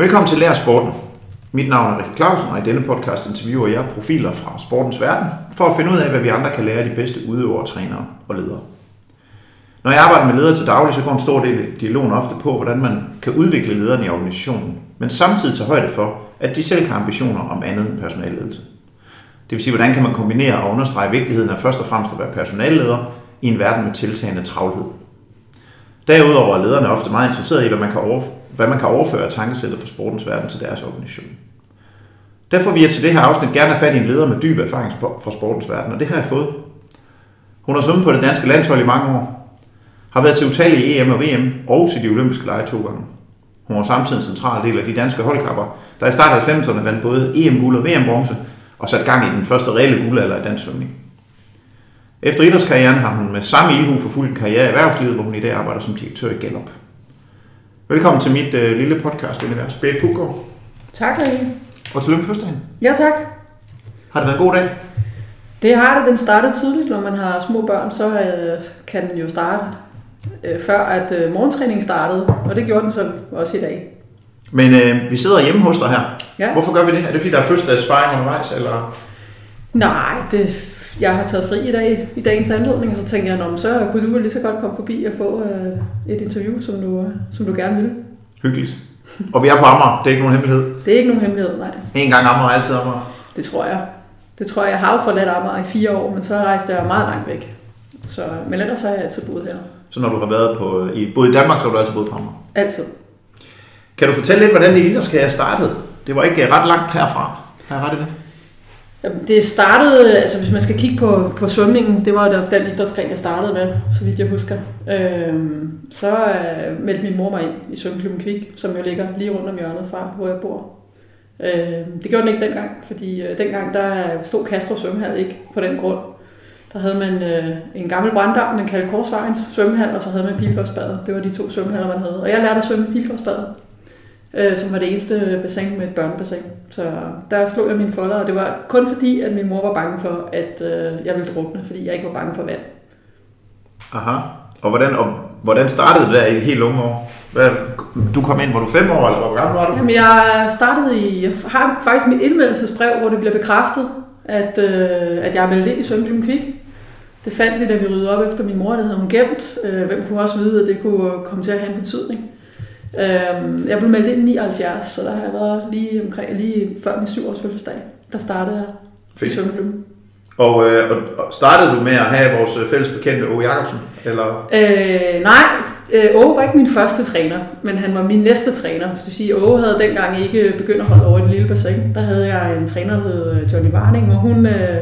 Velkommen til Lær Sporten. Mit navn er Rikke Clausen, og i denne podcast interviewer jeg profiler fra sportens verden, for at finde ud af, hvad vi andre kan lære af de bedste udøvere, trænere og ledere. Når jeg arbejder med ledere til daglig, så går en stor del af dialogen ofte på, hvordan man kan udvikle lederne i organisationen, men samtidig tage højde for, at de selv har ambitioner om andet end personalledelse. Det vil sige, hvordan kan man kombinere og understrege vigtigheden af først og fremmest at være personalleder i en verden med tiltagende travlhed. Derudover er lederne ofte meget interesserede i, hvad man kan, overføre, hvad man kan overføre af tankesættet fra sportens verden til deres organisation. Derfor vil jeg til det her afsnit gerne have fat i en leder med dyb erfaring fra sportens verden, og det har jeg fået. Hun har svømmet på det danske landshold i mange år, har været til utallige EM og VM og til de olympiske lege to gange. Hun var samtidig en central del af de danske holdkapper, der i starten af 90'erne vandt både EM-guld og VM-bronze og satte gang i den første reelle guldalder i dansk svømning. Efter idrætskarrieren har hun med samme ildhu forfulgt en karriere i erhvervslivet, hvor hun i dag arbejder som direktør i Gallup. Velkommen til mit øh, lille podcast-univers. Berit Puggaard. Tak, Rikke. Og tillykke med fødselsdagen. Ja, tak. Har det været en god dag? Det har det. Den startede tidligt. Når man har små børn, så øh, kan den jo starte øh, før, at øh, morgentræningen startede. Og det gjorde den så også i dag. Men øh, vi sidder hjemme hos dig her. Ja. Hvorfor gør vi det? Er det fordi, der er fødselsdagsfejring undervejs? Eller? Nej, det, jeg har taget fri i dag i dagens anledning, og så tænkte jeg, så kunne du vel lige så godt komme forbi og få øh, et interview, som du, øh, som du gerne vil. Hyggeligt. Og vi er på Amager. Det er ikke nogen hemmelighed. Det er ikke nogen hemmelighed, nej. En gang Amager, altid Amager. Det tror jeg. Det tror jeg. Jeg har jo forladt Amager i fire år, men så rejste jeg meget langt væk. Så, men ellers har jeg altid boet her. Så når du har været på, i, både i Danmark, så har du altid boet på Amager. Altid. Kan du fortælle lidt, hvordan det idrætskarriere startede? Det var ikke ret langt herfra. Har jeg ret i det? Jamen, Det startede, altså hvis man skal kigge på, på svømningen, det var den idrætsgren, jeg startede med, så vidt jeg husker. Øhm, så øh, meldte min mor mig ind i svømmeklubben Kvik, som jo ligger lige rundt om hjørnet fra, hvor jeg bor. Øhm, det gjorde den ikke dengang, fordi øh, dengang der stod Castro Svømmehal ikke på den grund. Der havde man øh, en gammel branddam, man kaldte Korsvejens svømmehal, og så havde man Pilgårdsbadet. Det var de to svømmehaller, man havde. Og jeg lærte at svømme i Pilgårdsbadet øh, som var det eneste bassin med et børnebassin. Så der slog jeg mine folder, og det var kun fordi, at min mor var bange for, at øh, jeg ville drukne, fordi jeg ikke var bange for vand. Aha. Og hvordan, og hvordan startede det der i helt unge år? Hvad, du kom ind, var du fem år, eller hvor gammel var du? Jamen, jeg startede i, jeg har faktisk mit indmeldelsesbrev, hvor det bliver bekræftet, at, øh, at jeg er meldt ind i svømmeklubben Kvik. Det fandt vi, da vi ryddede op efter min mor, det havde hun gemt. Øh, hvem kunne også vide, at det kunne komme til at have en betydning. Øhm, jeg blev meldt ind i 79, så der har jeg været lige, omkring, lige før min syv års fødselsdag. Der startede jeg Fedt. i svømmeklubben. Og, øh, og- startede du med at have vores øh, fælles bekendte Ove Jacobsen? Eller? Øh, nej, øh, Åge var ikke min første træner, men han var min næste træner. Så det vil sige, Åge havde dengang ikke begyndt at holde over det lille bassin. Der havde jeg en træner, der hed øh, Johnny Warning, og hun øh,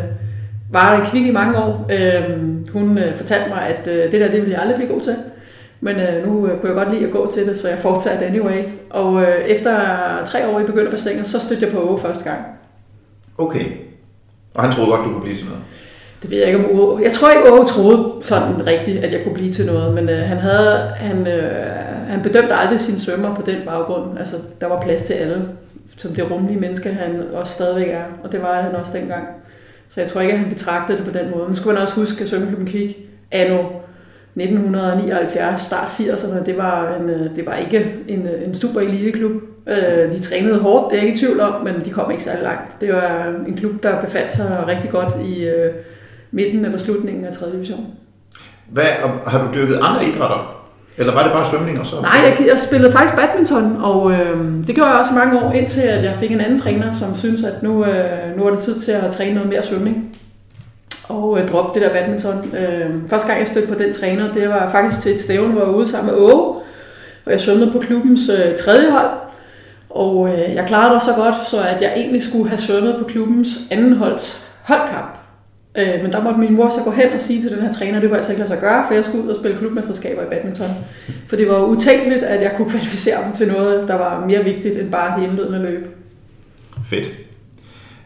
var i kvik i mange år. Øh, hun øh, fortalte mig, at øh, det der, det ville jeg aldrig blive god til. Men øh, nu øh, kunne jeg godt lide at gå til det, så jeg fortsatte anyway. Og øh, efter tre år i begynderbassinet, så stødte jeg på Åge første gang. Okay. Og han troede godt, du kunne blive sådan noget. Det ved jeg ikke om Åge... Jeg tror ikke, Åge troede sådan rigtigt, at jeg kunne blive til noget, men øh, han, havde, han, øh, han bedømte aldrig sine svømmer på den baggrund. Altså, der var plads til alle, som det rummelige menneske, han også stadigvæk er, og det var han også dengang. Så jeg tror ikke, at han betragtede det på den måde. Men skulle man også huske, at Svømmeklubben Kvik anno 1979, start 80'erne, det var, en, øh, det var ikke en, øh, en super eliteklub. Øh, De trænede hårdt, det er jeg ikke i tvivl om, men de kom ikke særlig langt. Det var en klub, der befandt sig rigtig godt i midten eller slutningen af 3. division. Hvad, har du dyrket andre idrætter? Eller var det bare svømning og så? Nej, jeg, jeg spillede faktisk badminton, og øh, det gjorde jeg også mange år, indtil at jeg fik en anden træner, som synes at nu, øh, nu er det tid til at træne noget mere svømning. Og øh, droppe det der badminton. Øh, første gang jeg stødte på den træner, det var faktisk til et stævne, hvor jeg var ude sammen med Åge, og jeg svømmede på klubbens øh, tredje hold. Og øh, jeg klarede det så godt, så at jeg egentlig skulle have svømmet på klubbens anden holds holdkamp. Øh, men der måtte min mor så gå hen og sige til den her træner, det kunne altså ikke lade sig gøre, for jeg skulle ud og spille klubmesterskaber i badminton. For det var utænkeligt, at jeg kunne kvalificere mig til noget, der var mere vigtigt end bare det indledende løb. Fedt.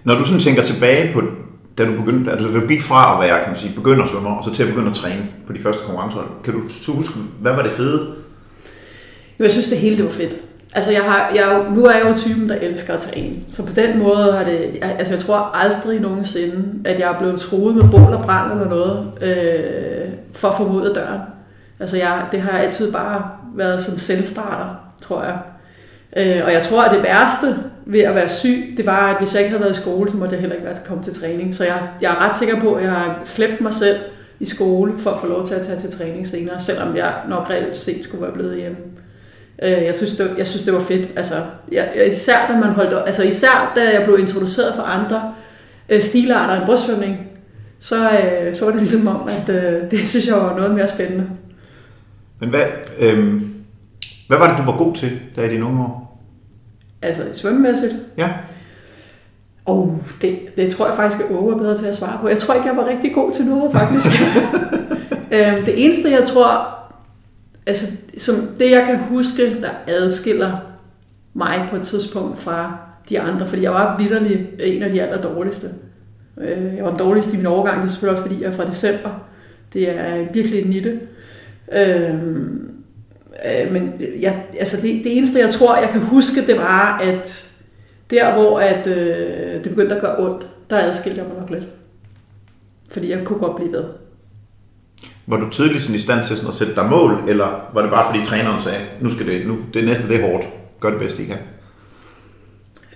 Når du sådan tænker tilbage på, da du, begyndte, altså, da du gik fra at være kan man sige, begynder svømmer, og så til at begynde at træne på de første konkurrencer, kan du så huske, hvad var det fede? Jo, jeg synes, det hele det var fedt. Altså, jeg har, jeg, nu er jeg jo typen, der elsker at træne. Så på den måde har det... jeg- Altså, jeg tror aldrig nogensinde, at jeg er blevet truet med bål og brand eller noget, øh, for at få ud af døren. Altså, jeg, det har altid bare været sådan selvstarter, tror jeg. Øh, og jeg tror, at det værste ved at være syg, det var, at hvis jeg ikke havde været i skole, så måtte jeg heller ikke være til at komme til træning. Så jeg, jeg er ret sikker på, at jeg har slæbt mig selv i skole for at få lov til at tage til træning senere, selvom jeg nok reelt set skulle være blevet hjemme. Øh, jeg synes, det, jeg synes, det var fedt. Altså, jeg, især, da man holdt, altså, især da jeg blev introduceret for andre øh, stilarter end brystsvømning, så, øh, så var det ligesom om, at øh, det synes jeg var noget mere spændende. Men hvad, øh, hvad var det, du var god til, da i dine unge år? Altså svømmemæssigt? Ja. Og oh, det, det tror jeg faktisk er over bedre til at svare på. Jeg tror ikke, jeg var rigtig god til noget, faktisk. øhm, det eneste, jeg tror, altså som det jeg kan huske, der adskiller mig på et tidspunkt fra de andre, fordi jeg var vidderlig en af de aller dårligste. Øh, jeg var den dårligste i min overgang, det er selvfølgelig også fordi, jeg er fra december. Det er virkelig en nitte. Øhm, øh, men jeg, altså det, det eneste, jeg tror, jeg kan huske, det var, at der, hvor at, øh, det begyndte at gøre ondt, der adskilte jeg mig nok lidt. Fordi jeg kunne godt blive ved. Var du tidligt sådan i stand til sådan at sætte dig mål, eller var det bare fordi træneren sagde, nu skal det, nu, det næste det er hårdt, gør det bedste I kan?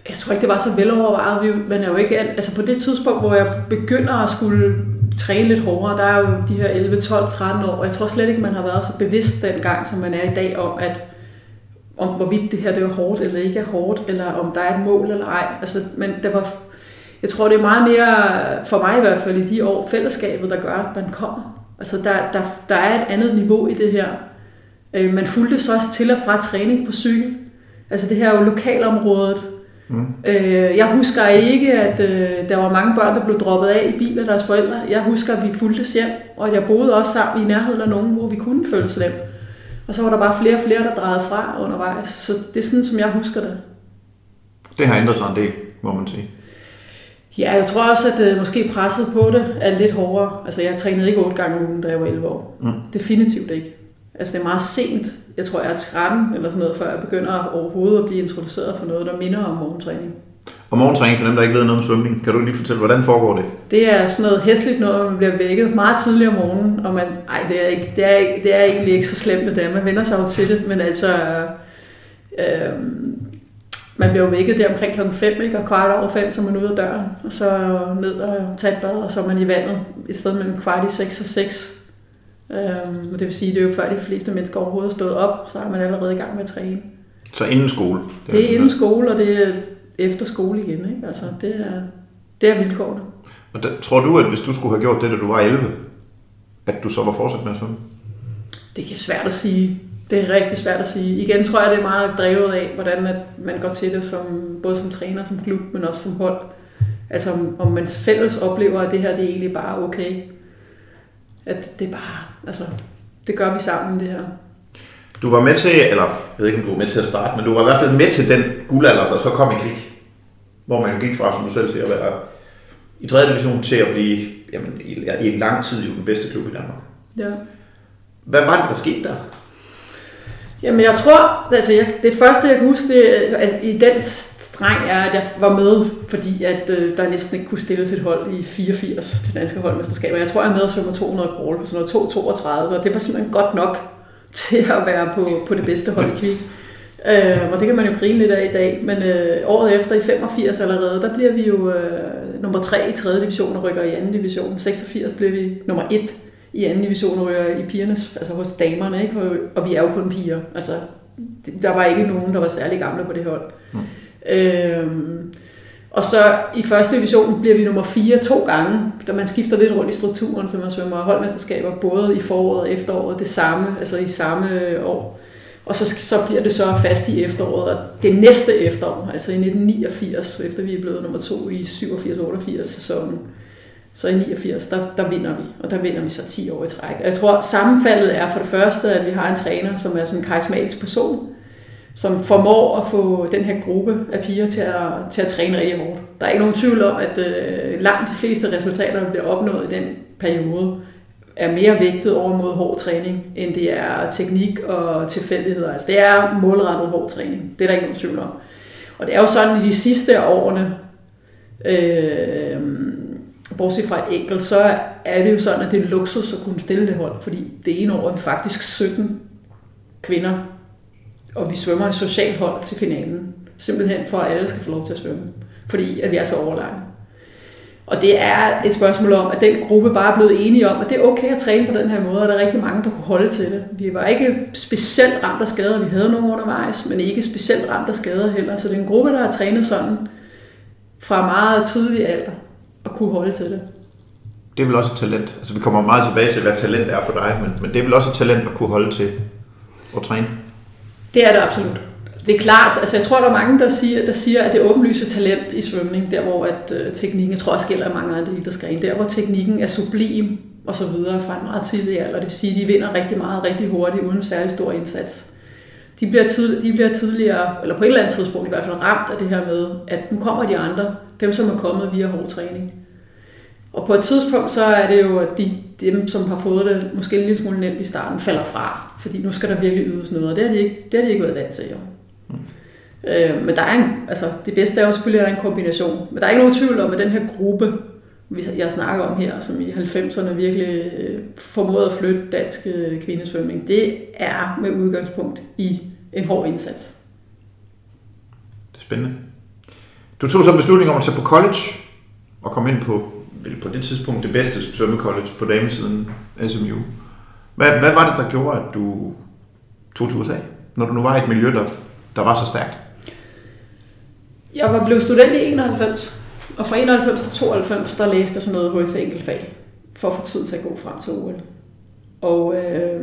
Jeg tror ikke, det var så velovervejet. Man er jo ikke, altså på det tidspunkt, hvor jeg begynder at skulle træne lidt hårdere, der er jo de her 11, 12, 13 år, og jeg tror slet ikke, man har været så bevidst dengang, som man er i dag, om at om hvorvidt det her det er hårdt eller ikke er hårdt, eller om der er et mål eller ej. Altså, men det var, jeg tror, det er meget mere, for mig i hvert fald i de år, fællesskabet, der gør, at man kommer. Altså, der, der, der er et andet niveau i det her. Øh, man fulgte så også til og fra træning på cykel. Altså, det her er jo lokalområdet. Mm. Øh, jeg husker ikke, at øh, der var mange børn, der blev droppet af i bil af deres forældre. Jeg husker, at vi fulgtes hjem, og jeg boede også sammen i nærheden af nogen, hvor vi kunne følge dem. Og så var der bare flere og flere, der drejede fra undervejs. Så det er sådan, som jeg husker det. Det har ændret sig en del, må man sige. Ja, jeg tror også, at uh, måske presset på det er lidt hårdere. Altså, jeg trænede ikke otte gange om ugen, da jeg var 11 år. Mm. Definitivt ikke. Altså, det er meget sent. Jeg tror, jeg er 13 eller sådan noget, før jeg begynder overhovedet at blive introduceret for noget, der minder om morgentræning. Og morgentræning, for dem, der ikke ved noget om svømning, kan du lige fortælle, hvordan foregår det? Det er sådan noget hæsligt noget, man bliver vækket meget tidligt om morgenen, og man, ej, det er, ikke, det, er ikke, det er egentlig ikke så slemt det, man vender sig jo til det, men altså, øh, man bliver jo vækket der omkring klokken 5, ikke? og kvart over 5, så er man ude af døren, og så ned og tage et bad, og så er man i vandet, i stedet mellem kvart i 6 og 6. Øhm, det vil sige, det er jo før de fleste mennesker overhovedet er stået op, så er man allerede i gang med at træne. Så inden skole? Det er, det er inden skole, og det er efter skole igen. Ikke? Altså, det, er, det er vilkårene. Og der, tror du, at hvis du skulle have gjort det, da du var 11, at du så var fortsat med at svømme? Det er svært at sige. Det er rigtig svært at sige. Igen tror jeg, det er meget drevet af, hvordan at man går til det, som, både som træner, som klub, men også som hold. Altså om, om man fælles oplever, at det her det er egentlig bare okay. At det er bare, altså, det gør vi sammen, det her. Du var med til, eller jeg ved ikke, om du var med til at starte, men du var i hvert fald med til den guldalder, der så kom i klik. Hvor man gik fra, som du selv siger, at være i 3. division til at blive jamen, i, i lang tid jo den bedste klub i Danmark. Ja. Hvad var det, der skete der? Jamen jeg tror, altså jeg, det første jeg kan huske det, at i den streng er, at jeg var med, fordi at øh, der næsten ikke kunne stilles et hold i 84 til danske holdmesterskaber. Jeg tror, jeg er med og svømmer 200 crawl på sådan noget 2.32, og det var simpelthen godt nok til at være på, på det bedste hold i kvik. Øh, og det kan man jo grine lidt af i dag, men øh, året efter i 85 allerede, der bliver vi jo øh, nummer 3 i 3. division og rykker i 2. division. 86 bliver vi nummer 1 i 2. division og rykker i pigernes, altså hos damerne, ikke? Og, vi er jo kun piger. Altså, der var ikke nogen, der var særlig gamle på det hold. Mm. Øh, og så i første division bliver vi nummer 4 to gange, da man skifter lidt rundt i strukturen, så man svømmer holdmesterskaber både i foråret og efteråret, det samme, altså i samme år. Og så, så bliver det så fast i efteråret, og det næste efterår, altså i 1989, efter vi er blevet nummer to i 87-88 sæsonen, så i 89, der, der vinder vi, og der vinder vi så 10 år i træk. Og jeg tror, sammenfaldet er for det første, at vi har en træner, som er sådan en karismatisk person, som formår at få den her gruppe af piger til at, til at træne rigtig hårdt. Der er ikke nogen tvivl om, at øh, langt de fleste resultater, der bliver opnået i den periode, er mere vægtet over mod hård træning, end det er teknik og tilfældigheder. Altså det er målrettet hård træning. Det er der ikke nogen tvivl om. Og det er jo sådan, i de sidste årene, øh, bortset fra et enkelt, så er det jo sådan, at det er luksus at kunne stille det hold, fordi det ene år er faktisk 17 kvinder og vi svømmer i social hold til finalen. Simpelthen for, at alle skal få lov til at svømme. Fordi at vi er så overlegne. Og det er et spørgsmål om, at den gruppe bare er blevet enige om, at det er okay at træne på den her måde, og der er rigtig mange, der kunne holde til det. Vi var ikke specielt ramt af skader, vi havde nogle undervejs, men ikke specielt ramt af skader heller. Så det er en gruppe, der har trænet sådan fra meget tidlig alder at kunne holde til det. Det er vel også et talent. Altså vi kommer meget tilbage til, hvad talent er for dig, men, men det er vel også et talent at kunne holde til at træne? Det er det absolut det er klart, altså jeg tror, der er mange, der siger, der siger at det åbenlyse talent i svømning, der hvor at, øh, teknikken, jeg tror også gælder mange andre idrætsgrene, der hvor teknikken er sublim og så videre fra en meget tidlig alder, det vil sige, at de vinder rigtig meget, rigtig hurtigt, uden særlig stor indsats. De bliver, tid, de bliver tidligere, eller på et eller andet tidspunkt i hvert fald ramt af det her med, at nu kommer de andre, dem som er kommet via hård træning. Og på et tidspunkt, så er det jo, at de, dem, som har fået det måske en lille smule nemt i starten, falder fra. Fordi nu skal der virkelig ydes noget, og det har de ikke, det har de ikke været vant til. Jo. Øh, men der er en, altså, det bedste er jo selvfølgelig, at der er en kombination. Men der er ikke nogen tvivl om, at den her gruppe, jeg snakker om her, som i 90'erne virkelig øh, formåede at flytte dansk øh, kvindesvømning, det er med udgangspunkt i en hård indsats. Det er spændende. Du tog så en beslutning om at tage på college og komme ind på, på det tidspunkt, det bedste svømmecollege på damesiden SMU. Hvad, hvad var det, der gjorde, at du tog til USA, når du nu var i et miljø, der, der var så stærkt? Jeg var blevet student i 91, og fra 91 til 92, der læste jeg sådan noget HF enkeltfag, for at få tid til at gå frem til OL. Og øh,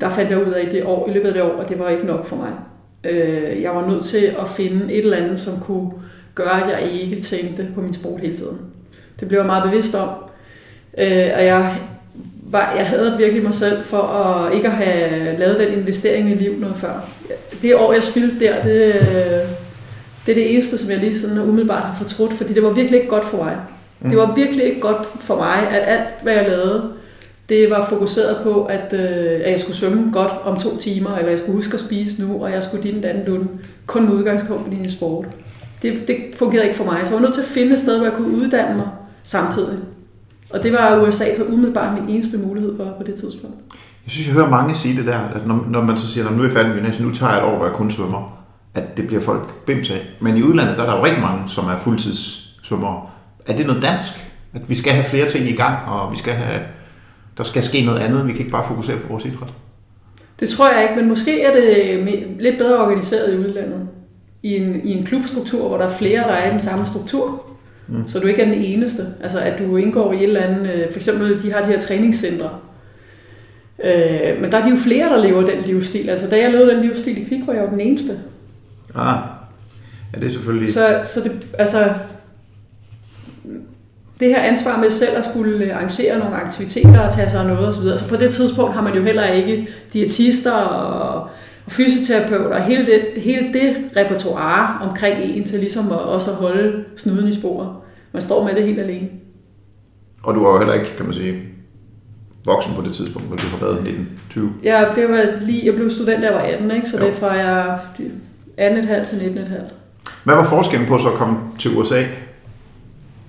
der fandt jeg ud af i, det år, i løbet af det år, at det var ikke nok for mig. Øh, jeg var nødt til at finde et eller andet, som kunne gøre, at jeg ikke tænkte på min sport hele tiden. Det blev jeg meget bevidst om. Øh, og jeg, var, jeg havde virkelig mig selv for at ikke at have lavet den investering i liv noget før. Det år, jeg spildte der, det, det er det eneste, som jeg lige sådan umiddelbart har fortrudt, fordi det var virkelig ikke godt for mig. Mm. Det var virkelig ikke godt for mig, at alt, hvad jeg lavede, det var fokuseret på, at, øh, at jeg skulle svømme godt om to timer, eller jeg skulle huske at spise nu, og jeg skulle din den dun, kun med udgangspunkt i en sport. Det, det fungerede ikke for mig, så jeg var nødt til at finde et sted, hvor jeg kunne uddanne mig samtidig. Og det var USA så umiddelbart min eneste mulighed for på det tidspunkt. Jeg synes, jeg hører mange sige det der, at når, når man så siger, at nu er jeg færdig med gymnasiet, nu tager jeg et år, hvor jeg kun svømmer at det bliver folk bims af. Men i udlandet der er der jo rigtig mange, som er fuldtidssvømmere. Er det noget dansk? At vi skal have flere ting i gang, og vi skal have, der skal ske noget andet. Vi kan ikke bare fokusere på vores idræt. Det tror jeg ikke, men måske er det lidt bedre organiseret i udlandet. I en, i en klubstruktur, hvor der er flere, der er i den samme struktur. Mm. Så du ikke er den eneste. Altså at du indgår i et eller andet, øh, for eksempel de har de her træningscentre. Øh, men der er de jo flere, der lever den livsstil. Altså da jeg levede den livsstil i Kvik, var jeg jo den eneste. Ah, ja, det er selvfølgelig... Så, så det, altså, det her ansvar med selv at skulle arrangere nogle aktiviteter og tage sig af noget osv. Så på det tidspunkt har man jo heller ikke diætister og, og fysioterapeuter og hele det, hele det repertoire omkring en til ligesom at også at holde snuden i sporet. Man står med det helt alene. Og du var jo heller ikke, kan man sige, voksen på det tidspunkt, hvor du har været 19-20. Ja, det var lige, jeg blev student, da jeg var 18, ikke? så jo. det er fra jeg 18,5 til 19,5. Hvad var forskellen på så at komme til USA,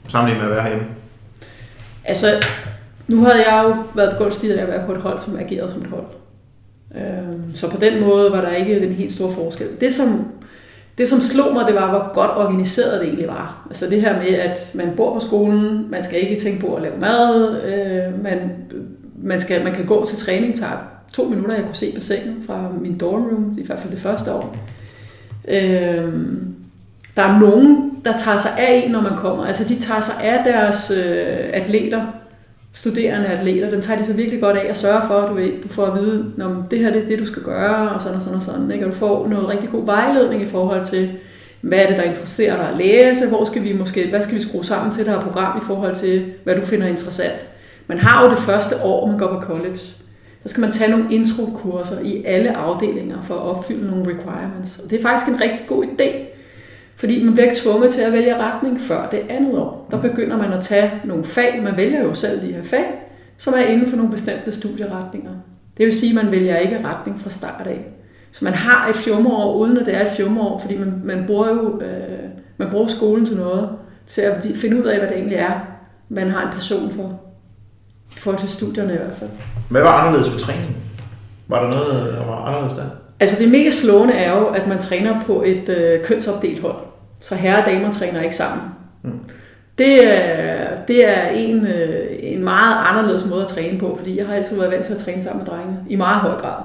sammenlignet med at være herhjemme? Altså, nu havde jeg jo været begunstiget af at være på et hold, som agerede som et hold. Øhm, så på den måde var der ikke den helt store forskel. Det som, det, som slog mig, det var, hvor godt organiseret det egentlig var. Altså det her med, at man bor på skolen, man skal ikke tænke på at lave mad, øh, man, man, skal, man kan gå til træning, tager to minutter, jeg kunne se bassinet fra min dorm room, i hvert fald det første år. Øh, der er nogen, der tager sig af en, når man kommer. Altså de tager sig af deres øh, atleter, studerende atleter, dem tager de så virkelig godt af at sørge for, at du, ved, du får at vide, om det her det er det, du skal gøre, og sådan og sådan og sådan. Ikke? Og du får noget rigtig god vejledning i forhold til, hvad er det, der interesserer dig at læse, hvor skal vi måske, hvad skal vi skrue sammen til det her program i forhold til, hvad du finder interessant. Man har jo det første år, man går på college så skal man tage nogle introkurser i alle afdelinger for at opfylde nogle requirements. Og det er faktisk en rigtig god idé, fordi man bliver ikke tvunget til at vælge retning før det andet år. Der begynder man at tage nogle fag, man vælger jo selv de her fag, som er inden for nogle bestemte studieretninger. Det vil sige, at man vælger ikke retning fra start af. Så man har et fjumreår, uden at det er et fjumreår, fordi man, man, bruger jo øh, man bruger skolen til noget, til at finde ud af, hvad det egentlig er, man har en passion for. I forhold til studierne i hvert fald. Hvad var anderledes for træning? Var der noget, der var anderledes der? Altså det mest slående er jo, at man træner på et øh, kønsopdelt hold. Så herre og damer træner ikke sammen. Mm. Det, er, det er en, øh, en meget anderledes måde at træne på, fordi jeg har altid været vant til at træne sammen med drengene, i meget høj grad.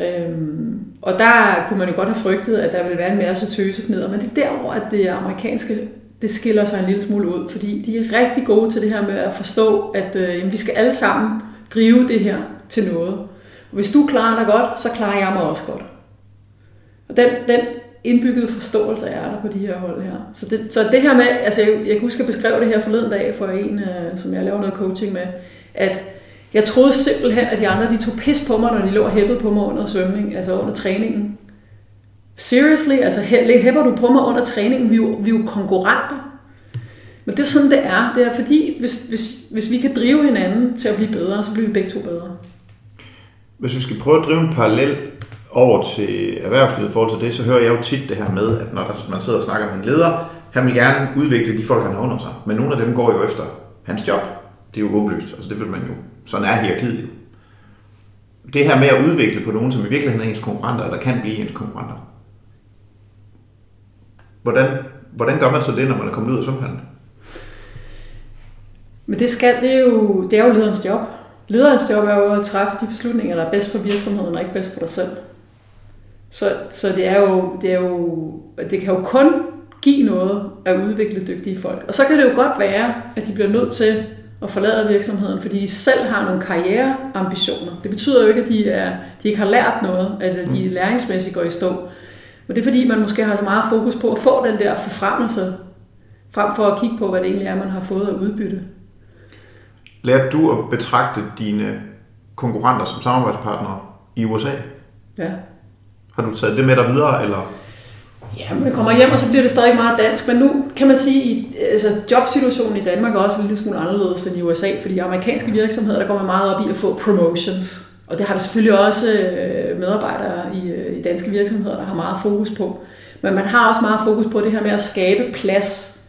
Øhm, og der kunne man jo godt have frygtet, at der ville være en masse tøsefneder, men det er derover, at det amerikanske det skiller sig en lille smule ud, fordi de er rigtig gode til det her med at forstå, at øh, jamen, vi skal alle sammen drive det her til noget. Hvis du klarer dig godt, så klarer jeg mig også godt. Og den, den indbyggede forståelse er der på de her hold her. Så det, så det her med, altså jeg, jeg kan huske at beskrive det her forleden dag for en, øh, som jeg laver noget coaching med, at jeg troede simpelthen, at de andre de tog pis på mig, når de lå hæppet på mig under svømning, altså under træningen. Seriously, altså hæpper du på mig under træningen? Vi er jo, vi er jo konkurrenter. Men det er sådan, det er. Det er fordi, hvis, hvis, hvis vi kan drive hinanden til at blive bedre, så bliver vi begge to bedre. Hvis vi skal prøve at drive en parallel over til erhvervslivet i forhold til det, så hører jeg jo tit det her med, at når man sidder og snakker med en leder, han vil gerne udvikle de folk, han har under sig. Men nogle af dem går jo efter hans job. Det er jo håbløst. Altså det vil man jo. Sådan er hierarkiet jo. Det her med at udvikle på nogen, som i virkeligheden er ens konkurrenter, eller kan blive ens konkurrenter. Hvordan, hvordan gør man så det, når man er kommet ud af svømmehallen? Men det, skal, det, er jo, det er jo lederens job. Lederens job er jo at træffe de beslutninger, der er bedst for virksomheden, og ikke bedst for dig selv. Så, så det, er jo, det, er jo, det kan jo kun give noget at udvikle dygtige folk. Og så kan det jo godt være, at de bliver nødt til at forlade virksomheden, fordi de selv har nogle karriereambitioner. Det betyder jo ikke, at de, er, de ikke har lært noget, at de mm. læringsmæssigt går i stå. Men det er fordi, man måske har så meget fokus på at få den der forfremmelse, frem for at kigge på, hvad det egentlig er, man har fået at udbytte. Lærte du at betragte dine konkurrenter som samarbejdspartnere i USA? Ja. Har du taget det med dig videre, eller? Ja, men det kommer hjem, og så bliver det stadig meget dansk. Men nu kan man sige, at altså, jobsituationen i Danmark er også en lille smule anderledes end i USA, fordi amerikanske virksomheder, der går man meget op i at få promotions. Og det har vi selvfølgelig også øh, medarbejdere i, øh, i danske virksomheder, der har meget fokus på. Men man har også meget fokus på det her med at skabe plads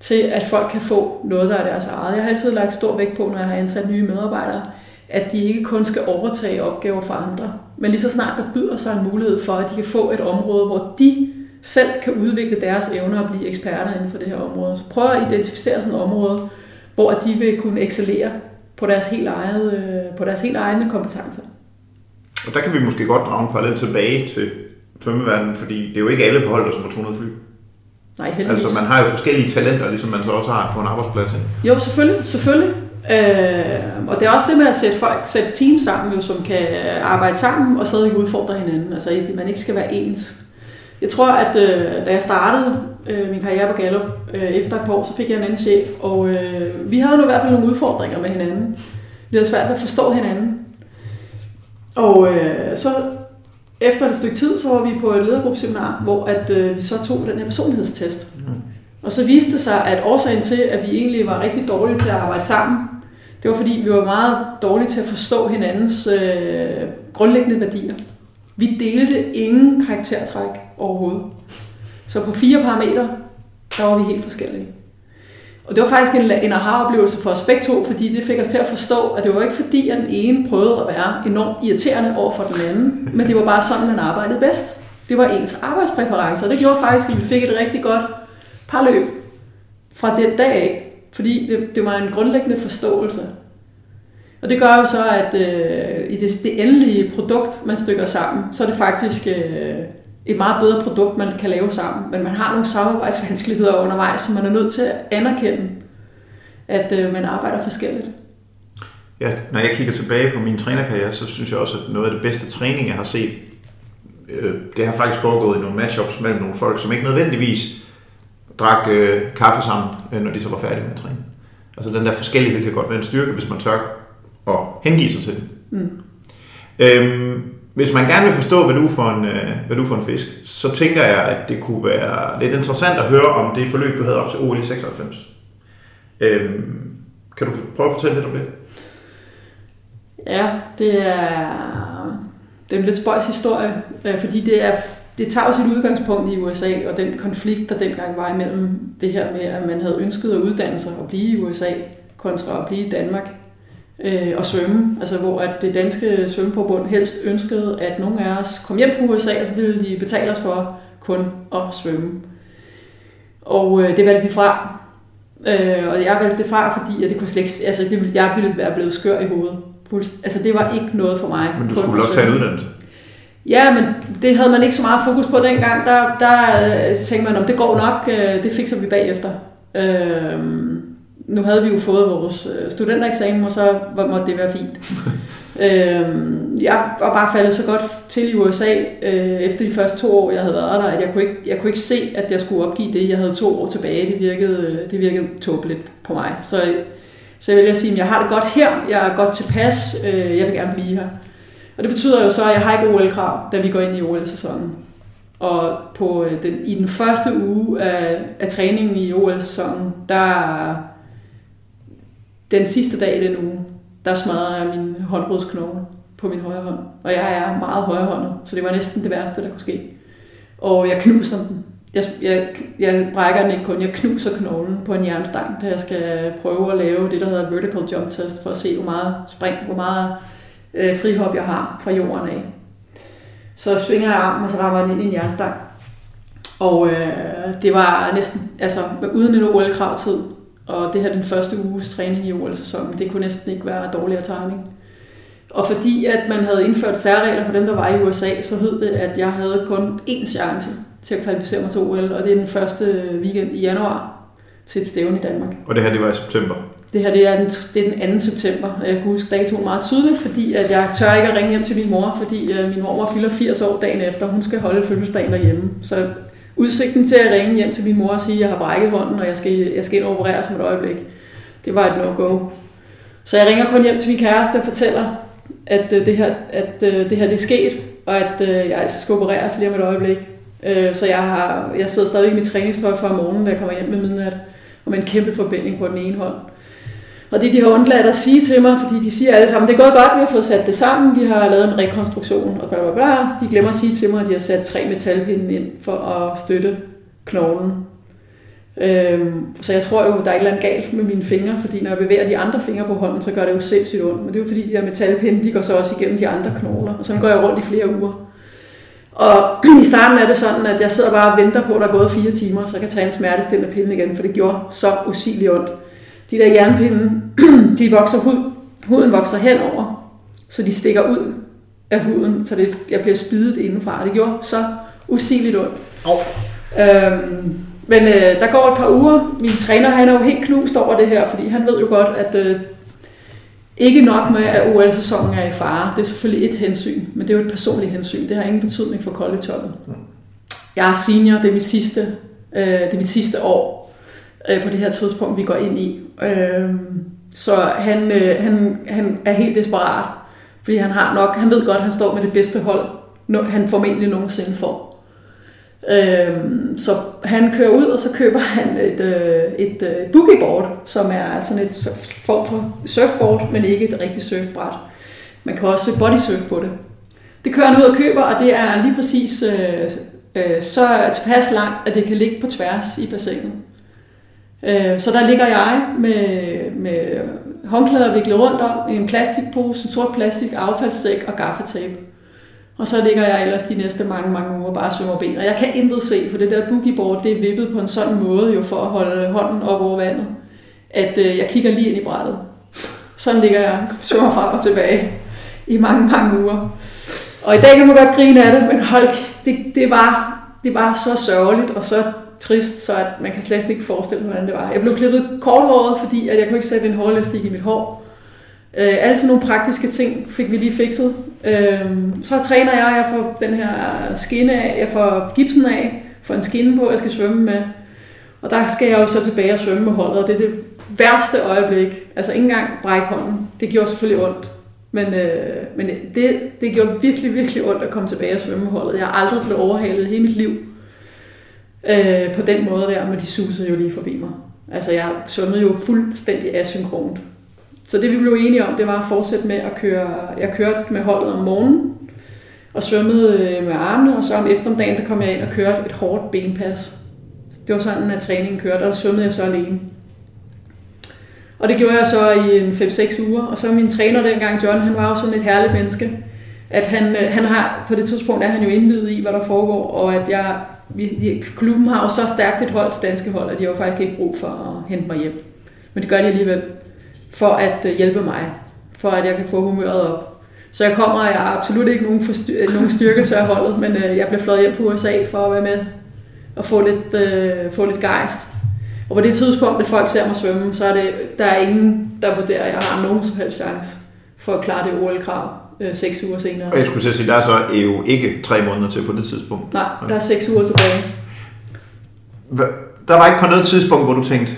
til, at folk kan få noget, der er deres eget. Jeg har altid lagt stor vægt på, når jeg har ansat nye medarbejdere, at de ikke kun skal overtage opgaver fra andre, men lige så snart der byder sig en mulighed for, at de kan få et område, hvor de selv kan udvikle deres evner og blive eksperter inden for det her område. Så prøv at identificere sådan et område, hvor de vil kunne excellere på deres helt, eget, øh, på deres helt egne kompetencer. Og der kan vi måske godt drage en parallel tilbage til svømmeverdenen, fordi det er jo ikke alle på holdet, som har 200 fly. Nej, heldigvis. Altså man har jo forskellige talenter, ligesom man så også har på en arbejdsplads. Ikke? Jo, selvfølgelig. selvfølgelig. Øh, og det er også det med at sætte folk, sætte team sammen, jo, som kan arbejde sammen og stadig udfordre hinanden. Altså man ikke skal være ens. Jeg tror, at øh, da jeg startede øh, min karriere på Gallup, øh, efter et par år, så fik jeg en anden chef, og øh, vi havde nu i hvert fald nogle udfordringer med hinanden. Vi havde svært ved at forstå hinanden. Og øh, så efter et stykke tid, så var vi på et ledergruppeseminar, hvor at, øh, vi så tog den her personlighedstest. Mm. Og så viste det sig, at årsagen til, at vi egentlig var rigtig dårlige til at arbejde sammen, det var fordi, vi var meget dårlige til at forstå hinandens øh, grundlæggende værdier. Vi delte ingen karaktertræk overhovedet. Så på fire parametre, der var vi helt forskellige. Og det var faktisk en, en aha-oplevelse for os begge to, fordi det fik os til at forstå, at det var ikke fordi, at den ene prøvede at være enormt irriterende over for den anden, men det var bare sådan, man arbejdede bedst. Det var ens arbejdspræferencer, og det gjorde faktisk, at vi fik et rigtig godt parløb fra den dag af, fordi det, det var en grundlæggende forståelse. Og det gør jo så, at øh, i det, det endelige produkt, man stykker sammen, så er det faktisk øh, et meget bedre produkt, man kan lave sammen. Men man har nogle samarbejdsvanskeligheder undervejs, så man er nødt til at anerkende, at øh, man arbejder forskelligt. Ja, når jeg kigger tilbage på min trænerkarriere, så synes jeg også, at noget af det bedste træning, jeg har set, øh, det har faktisk foregået i nogle matchups mellem nogle folk, som ikke nødvendigvis drak øh, kaffe sammen, øh, når de så var færdige med at træne. Altså den der forskellighed kan godt være en styrke, hvis man tør at hengive sig til det. Mm. Øhm, hvis man gerne vil forstå, hvad du, for en, øh, hvad du for en fisk, så tænker jeg, at det kunne være lidt interessant at høre om det forløb, du havde op til OL i 96. Øhm, kan du prøve at fortælle lidt om det? Ja, det er, det er en lidt spøjs historie, øh, fordi det, er, det tager jo sit udgangspunkt i USA, og den konflikt, der dengang var imellem det her med, at man havde ønsket at uddanne sig og blive i USA, kontra at blive i Danmark øh, at svømme. Altså hvor at det danske svømmeforbund helst ønskede, at nogle af os kom hjem fra USA, og så ville de betale os for kun at svømme. Og øh, det valgte vi fra. Øh, og jeg valgte det fra, fordi at det kunne slet ikke, altså, det, ville- jeg ville være blevet skør i hovedet. Fuldst, altså det var ikke noget for mig. Men du skulle også tage en uddannelse. Ja, men det havde man ikke så meget fokus på dengang. Der, der øh, tænkte man, om det går nok, øh, det fikser vi bagefter. Øh, nu havde vi jo fået vores øh, studentereksamen, og så måtte det være fint. øh, jeg var bare faldet så godt til i USA øh, efter de første to år, jeg havde været der, at jeg kunne, ikke, jeg kunne ikke se, at jeg skulle opgive det. Jeg havde to år tilbage. Det virkede, det virkede tåbeligt på mig. Så, så jeg vil sige, at jeg har det godt her. Jeg er godt tilpas. Øh, jeg vil gerne blive her. Og det betyder jo så, at jeg har ikke OL-krav, da vi går ind i OL-sæsonen. Og på øh, den, i den første uge af, af træningen i OL-sæsonen, der den sidste dag i den uge, der smadrer jeg min håndbrudsknogle på min højre hånd. Og jeg er meget højrehåndet, så det var næsten det værste, der kunne ske. Og jeg knuser den. Jeg, jeg, jeg brækker den ikke kun, jeg knuser knoglen på en jernstang, da jeg skal prøve at lave det, der hedder vertical jump test, for at se, hvor meget spring, hvor meget øh, frihop jeg har fra jorden af. Så svinger jeg armen, og så rammer jeg den ind i en jernstang. Og øh, det var næsten, altså uden en OL-kravtid, og det her den første uges træning i OL-sæsonen, det kunne næsten ikke være dårligere timing. Og fordi at man havde indført særregler for dem, der var i USA, så hed det, at jeg havde kun én chance til at kvalificere mig til OL, og det er den første weekend i januar til et stævne i Danmark. Og det her, det var i september. Det her det er, den, det er den 2. september. Jeg kan huske datoen meget tydeligt, fordi at jeg tør ikke at ringe hjem til min mor, fordi øh, min mor fylder 80 år dagen efter. Hun skal holde fødselsdagen derhjemme. Så udsigten til at ringe hjem til min mor og sige, at jeg har brækket hånden, og jeg skal, jeg skal ind og opereres om et øjeblik, det var et no-go. Så jeg ringer kun hjem til min kæreste og fortæller, at øh, det her, at, øh, det her det er sket, og at øh, jeg altså skal opereres lige om et øjeblik. Øh, så jeg, har, jeg sidder stadig i mit træningstøj fra morgenen, da jeg kommer hjem med midnat, og med en kæmpe forbinding på den ene hånd. Og det de har undladt at sige til mig, fordi de siger alle sammen, det er gået godt, vi har fået sat det sammen, vi har lavet en rekonstruktion, og bla bla bla. De glemmer at sige til mig, at de har sat tre metalpinde ind for at støtte knoglen. Øhm, så jeg tror jo, der er et eller andet galt med mine fingre, fordi når jeg bevæger de andre fingre på hånden, så gør det jo sindssygt ondt. Men det er jo fordi, de her metalpinde, de går så også igennem de andre knogler, og sådan går jeg rundt i flere uger. Og i starten er det sådan, at jeg sidder bare og venter på, at der er gået fire timer, så jeg kan tage en smertestillende pille igen, for det gjorde så usigeligt ondt. De der jernpinde, de vokser hud. Huden vokser henover, så de stikker ud af huden, så det, jeg bliver spidet indenfra. Det gjorde så usigeligt ondt. Au. Øhm, men øh, der går et par uger. Min træner han er jo helt knust over det her, fordi han ved jo godt, at øh, ikke nok med, at OL-sæsonen er i fare. Det er selvfølgelig et hensyn, men det er jo et personligt hensyn. Det har ingen betydning for collegeholdet. Jeg er senior, det er mit sidste, øh, det er mit sidste år øh, på det her tidspunkt, vi går ind i. Øh, så han, øh, han, han er helt desperat, fordi han har nok, han ved godt, at han står med det bedste hold, no- han formentlig nogensinde får. Øh, så han kører ud, og så køber han et, øh, et øh, boogieboard, som er sådan et form for surfboard, men ikke et rigtigt surfbræt. Man kan også bodysurf på det. Det kører han ud og køber, og det er lige præcis øh, øh, så tilpas langt, at det kan ligge på tværs i bassinet. Øh, så der ligger jeg med, med håndklæder viklet rundt om, en plastikpose, en sort plastik, affaldssæk og gaffatape. Og så ligger jeg ellers de næste mange, mange uger bare svømmer ben. Og jeg kan intet se, for det der boogieboard, det er vippet på en sådan måde, jo for at holde hånden op over vandet, at øh, jeg kigger lige ind i brættet. Sådan ligger jeg svømmer frem og tilbage i mange, mange uger. Og i dag kan man godt grine af det, men hold, det, det, var, det var så sørgeligt og så trist, så at man kan slet ikke forestille sig, hvordan det var. Jeg blev klippet korthåret, fordi at jeg kunne ikke sætte en hårlæstik i mit hår. Øh, alle sådan nogle praktiske ting fik vi lige fikset. Øh, så træner jeg, jeg får den her skinne af, jeg får gipsen af, får en skinne på, jeg skal svømme med. Og der skal jeg jo så tilbage og svømme med holdet, og det er det værste øjeblik. Altså ikke engang brække hånden. Det gjorde selvfølgelig ondt. Men, øh, men det, det gjorde virkelig, virkelig ondt at komme tilbage og svømme med holdet. Jeg har aldrig blevet overhalet i hele mit liv øh, på den måde der, men de susede jo lige forbi mig. Altså jeg svømmede jo fuldstændig asynkront. Så det vi blev enige om, det var at fortsætte med at køre. Jeg kørte med holdet om morgenen, og svømmede øh, med armene, og så om eftermiddagen, der kom jeg ind og kørte et hårdt benpas. Det var sådan, at træningen kørte, og der svømmede jeg så alene. Og det gjorde jeg så i en 5-6 uger, og så min træner dengang, John, han var jo sådan et herligt menneske, at han, øh, han har, på det tidspunkt er han jo indvidet i, hvad der foregår, og at jeg, vi, de, klubben har jo så stærkt et hold til danske hold, at de har jo faktisk ikke brug for at hente mig hjem. Men det gør de alligevel, for at øh, hjælpe mig, for at jeg kan få humøret op. Så jeg kommer, og jeg har absolut ikke nogen, forstyr, øh, nogen styrkelse af holdet, men øh, jeg bliver fløjet hjem på USA for at være med og få lidt, øh, få lidt gejst. Og på det tidspunkt, at folk ser mig svømme, så er det, der er ingen, der vurderer, at jeg har nogen som helst chance for at klare det OL-krav øh, seks uger senere. Og jeg skulle sige, der er så jo ikke tre måneder til på det tidspunkt. Nej, der er seks uger tilbage. Der var ikke på noget tidspunkt, hvor du tænkte,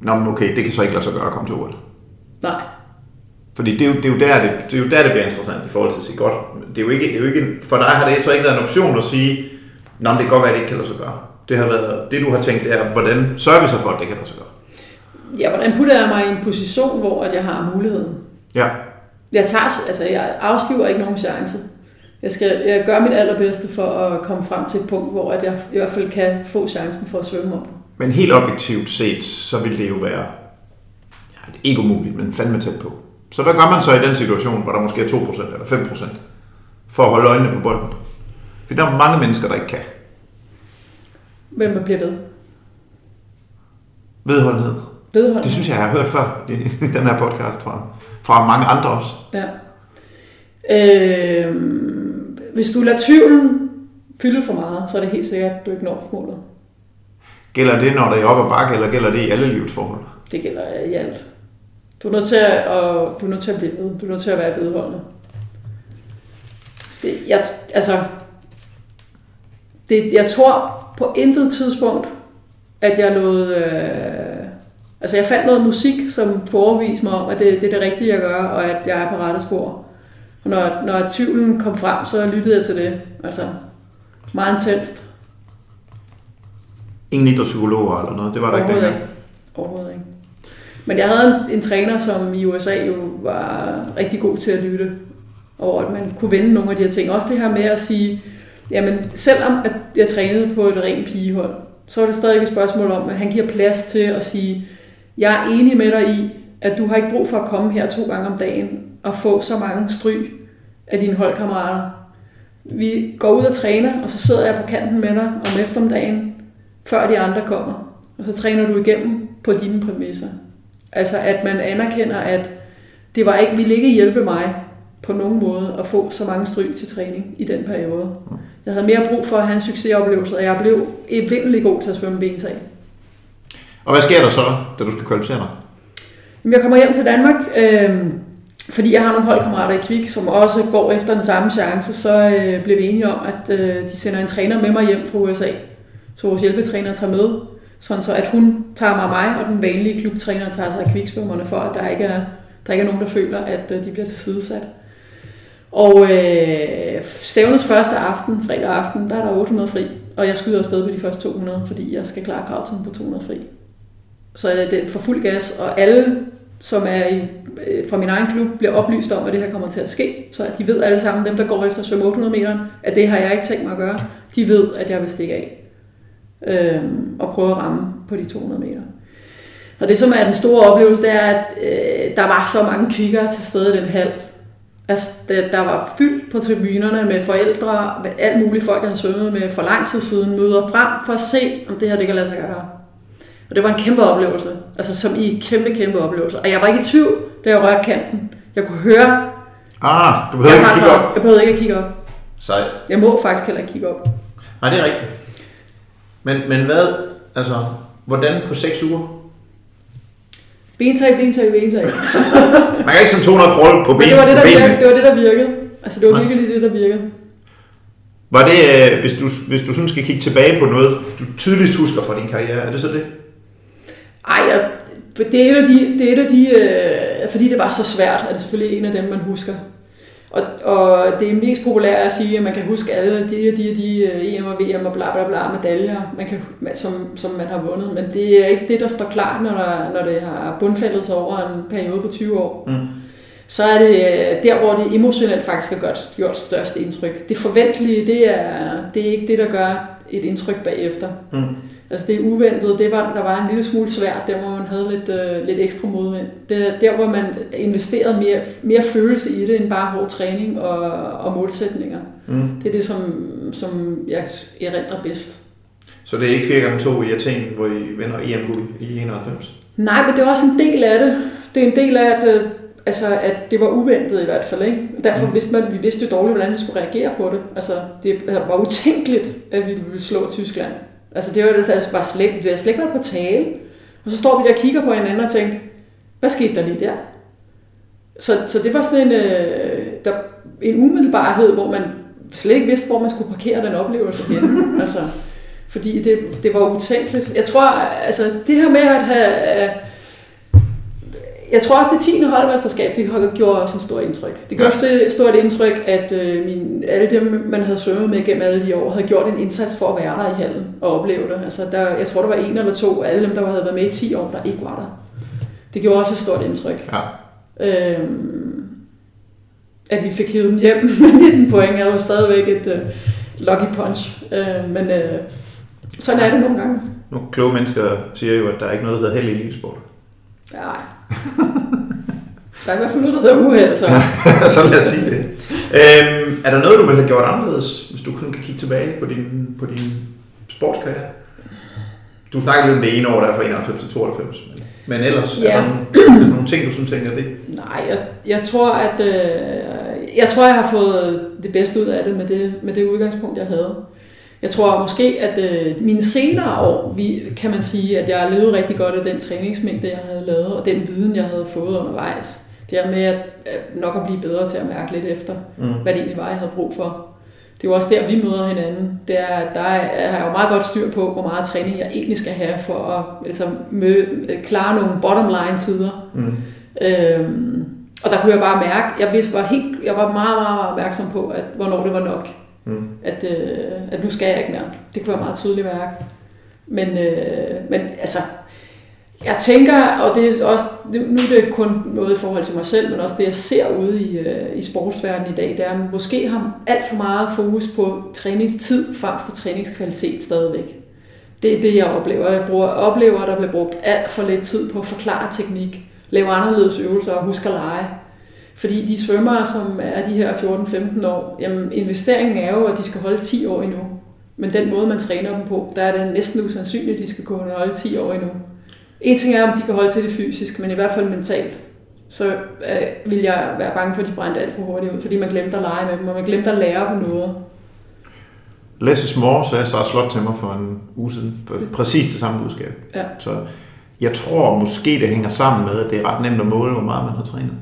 Nå, men okay, det kan så ikke lade sig gøre at komme til OL. Nej. Fordi det er, jo, det, er jo der, det, det er jo der, det bliver interessant i forhold til at sige godt. Det er jo ikke, det er jo ikke, for dig har det så ikke været en option at sige, Nå, men det kan godt være, at det ikke kan lade sig gøre. Det har været, det du har tænkt, det er, hvordan sørger vi så for, at det kan lade sig gøre? Ja, hvordan putter jeg mig i en position, hvor at jeg har muligheden? Ja. Jeg tager, altså jeg afskriver ikke nogen chance. Jeg skal jeg gør mit allerbedste for at komme frem til et punkt, hvor at jeg i hvert fald kan få chancen for at svømme op. Men helt objektivt set, så vil det jo være, ja, ikke umuligt, men fandme tæt på. Så hvad gør man så i den situation, hvor der måske er 2% eller 5%, for at holde øjnene på bolden? For der er mange mennesker, der ikke kan. Hvem der bliver ved? Vedholdenhed. Vedholdenhed. Det synes jeg, jeg har hørt før i, i den her podcast fra, fra mange andre også. Ja. Øh, hvis du lader tvivlen fylde for meget, så er det helt sikkert, at du ikke når målet. Gælder det, når der er op og bakke, eller gælder det i alle livets forhold? Det gælder i alt. Du er nødt til at, og, du er nødt til at blive ved. Du er nødt til at være vedholdende. Det, jeg, altså, det, jeg tror på intet tidspunkt, at jeg lod... Øh, altså, jeg fandt noget musik, som foreviste mig om, at det, det er det rigtige at gøre, og at jeg er på rette spor. Og når, når tvivlen kom frem, så lyttede jeg til det. Altså, meget intenst. Ingen idrætspsykologer eller noget? Det var der ikke Overhovedet ikke. Overhovedet ikke. Men jeg havde en, en træner, som i USA jo var rigtig god til at lytte, og at man kunne vende nogle af de her ting. Også det her med at sige, jamen selvom at jeg trænede på et rent pigehold, så var det stadig et spørgsmål om, at han giver plads til at sige, jeg er enig med dig i, at du har ikke brug for at komme her to gange om dagen og få så mange stryg af dine holdkammerater. Vi går ud og træner, og så sidder jeg på kanten med dig om eftermiddagen, før de andre kommer. Og så træner du igennem på dine præmisser. Altså at man anerkender, at det var ikke, ville ikke hjælpe mig på nogen måde at få så mange stryg til træning i den periode. Jeg havde mere brug for at have en succesoplevelse, og jeg blev evindelig god til at svømme bentag. Og hvad sker der så, da du skal kvalificere dig? Jamen, jeg kommer hjem til Danmark, øh, fordi jeg har nogle holdkammerater i Kvik, som også går efter den samme chance, så øh, blev vi enige om, at øh, de sender en træner med mig hjem fra USA. Så vores hjælpetræner tager med, sådan så at hun tager mig og mig, og den vanlige klubtræner tager sig af kviksvømmerne, for at der ikke er, der ikke er nogen, der føler, at øh, de bliver tilsidesat. Og øh, stævnets første aften, fredag aften, der er der 800 fri, og jeg skyder afsted på de første 200, fordi jeg skal klare kravtiden på 200 fri. Så er den for fuld gas, og alle, som er i, øh, fra min egen klub, bliver oplyst om, at det her kommer til at ske, så at de ved alle sammen, dem der går efter svømme 800 meter, at det har jeg ikke tænkt mig at gøre. De ved, at jeg vil stikke af øh, og prøve at ramme på de 200 meter. Og det, som er den store oplevelse, det er, at øh, der var så mange kvikker til stede i den hal. Altså, der, der var fyldt på tribunerne med forældre, med alt muligt folk, der havde svømmet med for lang tid siden, møder frem for at se, om det her det kan lade sig gøre. Og det var en kæmpe oplevelse. Altså, som i kæmpe, kæmpe oplevelse. Og jeg var ikke i tvivl, da jeg rørte kanten. Jeg kunne høre... Ah, du behøver ikke kigge op. Jeg behøvede ikke at kigge op. Sejt. Jeg må faktisk heller ikke kigge op. Nej, det er rigtigt. Men, men hvad, altså, hvordan på 6 uger? Bentag, bentag, bentag. Man kan ikke som 200 krolle på ben. Men det var det, der virkede. Det var det, der virkede. Altså, det var virkelig det, der virkede. Var det, øh, hvis du, hvis du sådan skal kigge tilbage på noget, du tydeligst husker fra din karriere, er det så det? Ej, jeg, det er et af de, det er et af de øh, fordi det var så svært, er det selvfølgelig en af dem, man husker. Og, og det er mest populært at sige, at man kan huske alle de de, de, de øh, EM og VM og bla bla bla medaljer, man kan, som, som man har vundet. Men det er ikke det, der står klart, når, der, når det har bundfældet sig over en periode på 20 år. Mm. Så er det øh, der, hvor det emotionelt faktisk har gjort, gjort størst indtryk. Det forventelige, det er, det er ikke det, der gør et indtryk bagefter. Mm. Altså det uventede, det var, der var en lille smule svært, der hvor man havde lidt, øh, lidt ekstra modvind. Det, der hvor man investerede mere, mere følelse i det, end bare hård træning og, og målsætninger. Mm. Det er det, som, som jeg erindrer bedst. Så det er ikke 4 gange 2 i Athen, hvor I vinder EM-guld i 91? Nej, men det er også en del af det. Det er en del af, at, øh, altså, at det var uventet i hvert fald. Ikke? Derfor Mm. vidste man, vi vidste jo dårligt, hvordan vi skulle reagere på det. Altså, det var utænkeligt, at vi ville slå Tyskland. Altså, det var det, der bare slemt. vi havde slet på tale. Og så står vi der og kigger på hinanden og tænker, hvad skete der lige der? Så, så det var sådan en, øh, der, en umiddelbarhed, hvor man slet ikke vidste, hvor man skulle parkere den oplevelse henne. altså, fordi det, det var utænkeligt. Jeg tror, altså, det her med at have... Jeg tror også, det 10. holdmesterskab, det har gjort også en stor indtryk. Det gjorde også et stort indtryk, at øh, min, alle dem, man havde svømmet med gennem alle de år, havde gjort en indsats for at være der i hallen og opleve det. Altså, der, jeg tror, der var en eller to af alle dem, der havde været med i 10 år, der ikke var der. Det gjorde også et stort indtryk. Ja. Øhm, at vi fik hævet dem hjem med 19 point, er jo stadigvæk et øh, lucky punch. Øh, men øh, sådan er det nogle gange. Nogle kloge mennesker siger jo, at der er ikke noget, der hedder held i elitesport. Nej. Der er i hvert fald noget, der hedder uheld, så. så lad os sige det. Øhm, er der noget, du ville have gjort anderledes, hvis du kun kan kigge tilbage på din, på din sportskarriere? Du snakkede lidt om det ene år, der er fra 91 til 92. Men, men ellers Ja. er der nogle, er der nogle ting, du synes tænker det? Nej, jeg, jeg tror, at øh, jeg tror, jeg har fået det bedste ud af det med det, med det udgangspunkt, jeg havde. Jeg tror måske, at øh, mine senere år, vi, kan man sige, at jeg levet rigtig godt af den træningsmængde, jeg havde lavet, og den viden, jeg havde fået undervejs. Det her med at, at nok at blive bedre til at mærke lidt efter, Mm. hvad det egentlig var, jeg havde brug for. Det er jo også der, vi møder hinanden. Det er, at der er, jeg har jo meget godt styr på, hvor meget træning jeg egentlig skal have for at altså, møde, klare nogle bottom line tider. Mm. Øhm, og der kunne jeg bare mærke, jeg vidste, var helt, jeg var meget, meget, meget opmærksom på, at hvornår det var nok. Mm. At, øh, at nu skal jeg ikke mere. Det kunne jeg meget tydeligt mærke. Men, øh, men altså, jeg tænker, og det er også, nu er det kun noget i forhold til mig selv, men også det, jeg ser ude i, øh, i sportsverdenen i dag, det er, at måske har alt for meget fokus på træningstid frem for træningskvalitet stadigvæk. Det er det, jeg oplever. Jeg bruger, oplever, at der bliver brugt alt for lidt tid på at forklare teknik, lave anderledes øvelser og huske at lege. Fordi de svømmere, som er de her 14-15 år, jamen investeringen er jo, at de skal holde 10 år endnu. Men den måde, man træner dem på, der er det næsten usandsynligt, at de skal kunne holde 10 år endnu. En ting er, om de kan holde til det fysisk, men i hvert fald mentalt. Så øh, vil jeg være bange for, at de brændte alt for hurtigt ud, fordi man glemte at lege med dem, og man glemte at lære dem noget. Less is more, sagde Sara Slot til mig for en uge siden. For præcis det samme budskab. Ja. Så jeg tror måske, det hænger sammen med, at det er ret nemt at måle, hvor meget man har trænet.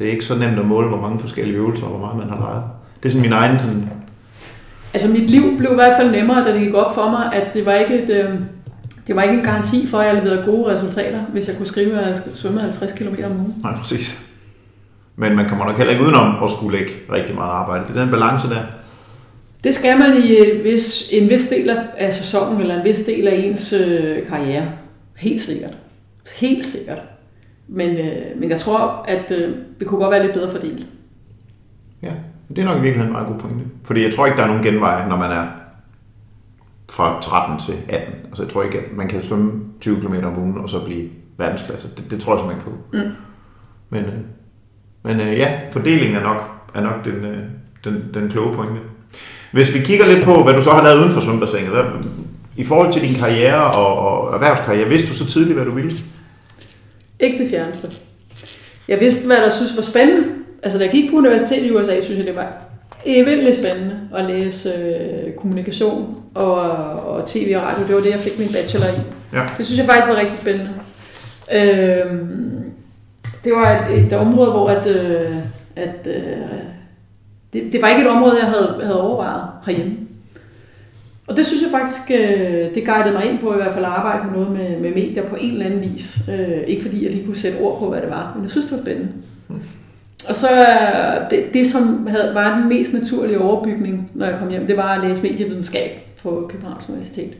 Det er ikke så nemt at måle, hvor mange forskellige øvelser og hvor meget man har lejet. Det er sådan min egen sådan, Altså mit liv blev i hvert fald nemmere, da det gik op for mig, at det var ikke et, øh, det var ikke en garanti for, at jeg leverede gode resultater, hvis jeg kunne skrive, at jeg skulle svømme 50 km om ugen. nej præcis. Men man kommer nok heller ikke udenom at skulle lægge rigtig meget arbejde. Det er den balance der. Det skal man i en vis, en vis del af- af sæsonen, eller en vis del af ens øh, karriere. Helt sikkert. Helt sikkert. Men, øh, men jeg tror, at øh, det kunne godt være lidt bedre fordelt. Ja, det er nok i virkeligheden en meget god pointe. Fordi jeg tror ikke, der er nogen genvej, når man er fra 13 til 18. Altså jeg tror ikke, at man kan svømme 20 km om ugen og så blive verdensklasse. Det, det tror jeg simpelthen ikke på. Mm. Men, øh, men øh, ja, fordelingen er nok, er nok den, øh, den, den kloge pointe. Hvis vi kigger lidt på, hvad du så har lavet uden for svømmebassinet, hvad, i forhold til din karriere og, og erhvervskarriere, vidste du så tidligt, hvad du ville? Ikke det fjerneste. Jeg vidste, hvad jeg synes var spændende. Altså, da jeg gik på universitetet i USA, synes jeg, det var vildt spændende at læse øh, kommunikation og, og tv og radio. Det var det, jeg fik min bachelor i. Ja. Det synes jeg faktisk var rigtig spændende. Øhm, det var et, et område, hvor at, øh, at, øh, det, det var ikke et område, jeg havde, havde overvejet herhjemme. Og det synes jeg faktisk, øh, det guidede mig ind på i hvert fald at arbejde med noget med, med medier på en eller anden vis. Øh, ikke fordi jeg lige kunne sætte ord på, hvad det var, men jeg synes, det var spændende. Og så øh, det, det som havde, var den mest naturlige overbygning, når jeg kom hjem, det var at læse medievidenskab på Københavns Universitet.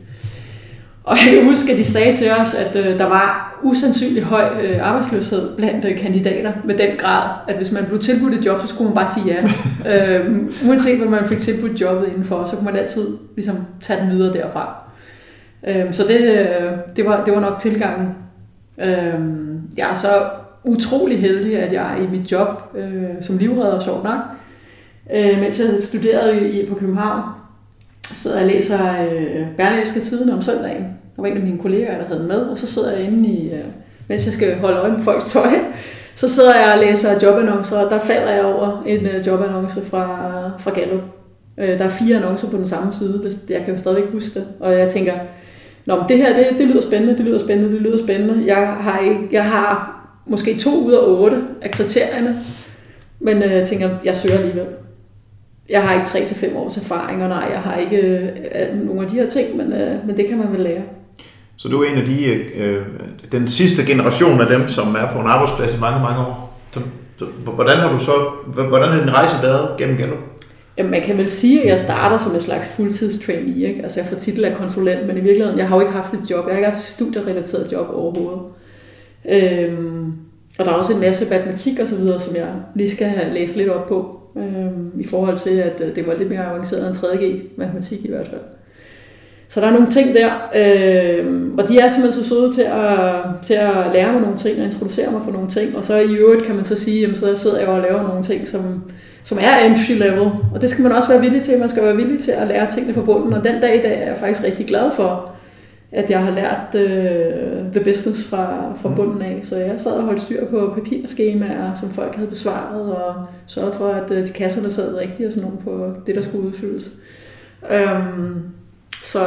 Og jeg kan huske, at de sagde til os, at øh, der var usandsynlig høj øh, arbejdsløshed blandt øh, kandidater med den grad, at hvis man blev tilbudt et job, så skulle man bare sige ja. øh, uanset hvad man fik tilbudt jobbet indenfor, så kunne man altid ligesom, tage den videre derfra. Øh, så det, øh, det, var, det var nok tilgangen. Øh, jeg er så utrolig heldig, at jeg i mit job øh, som livredder, sjovt nok, øh, mens jeg studerede i, på København, sidder jeg og læser øh, Berlingske Tiden om søndagen. Der var en af mine kollegaer, der havde den med, og så sidder jeg inde i, øh, mens jeg skal holde øje med folks tøj, så sidder jeg og læser jobannoncer, og der falder jeg over en øh, jobannonce fra, fra Gallup. Øh, der er fire annoncer på den samme side, jeg kan jo stadigvæk huske det, og jeg tænker, Nå, men det her, det, det lyder spændende, det lyder spændende, det lyder spændende. Jeg har, ikke, jeg har måske to ud af otte af kriterierne, men øh, jeg tænker, jeg søger alligevel. Jeg har ikke 3 til fem års erfaring, og nej, jeg har ikke øh, nogen af de her ting, men, øh, men det kan man vel lære. Så du er en af de, øh, den sidste generation af dem, som er på en arbejdsplads i mange, mange år. Så, så, hvordan har du så, hvordan har din rejse været gennem Gallup? Jamen, man kan vel sige, at jeg starter som en slags fuldtidstrainee. Ikke? Altså, jeg får titel af konsulent, men i virkeligheden, jeg har jo ikke haft et job. Jeg har ikke haft et studierelateret job overhovedet. Øhm, og der er også en masse matematik og så videre, som jeg lige skal læst lidt op på, øhm, i forhold til, at øh, det var lidt mere avanceret end 3G matematik i hvert fald. Så der er nogle ting der, øh, og de er simpelthen så søde til at, til at lære mig nogle ting og introducere mig for nogle ting. Og så i øvrigt kan man så sige, jamen så sidder jeg og laver nogle ting, som, som er entry level. Og det skal man også være villig til. Man skal være villig til at lære tingene fra bunden. Og den dag i dag er jeg faktisk rigtig glad for, at jeg har lært uh, the business fra, fra mm. bunden af. Så jeg sad og holdt styr på papirskemaer, som folk havde besvaret, og sørgede for, at uh, de kasser, der sad rigtigt og sådan nogle på det, der skulle udfyldes. Um, så,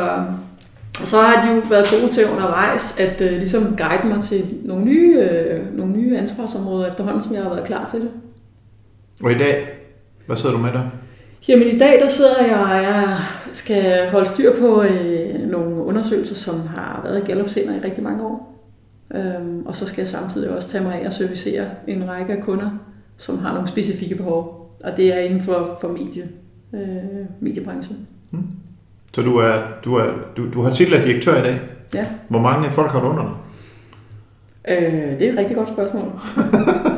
og så har de jo været gode til undervejs at uh, ligesom guide mig til nogle nye, uh, nogle nye ansvarsområder efterhånden, som jeg har været klar til det. Og i dag, hvad sidder du med der? Jamen i dag der sidder jeg og jeg skal holde styr på øh, nogle undersøgelser, som har været i Gallup i rigtig mange år. Øhm, og så skal jeg samtidig også tage mig af at servicere en række af kunder, som har nogle specifikke behov. Og det er inden for, for medie, øh, mediebranchen. Hmm. Så du, er, du, er, du, du har titel af direktør i dag? Ja. Hvor mange folk har du under dig? Øh, det er et rigtig godt spørgsmål.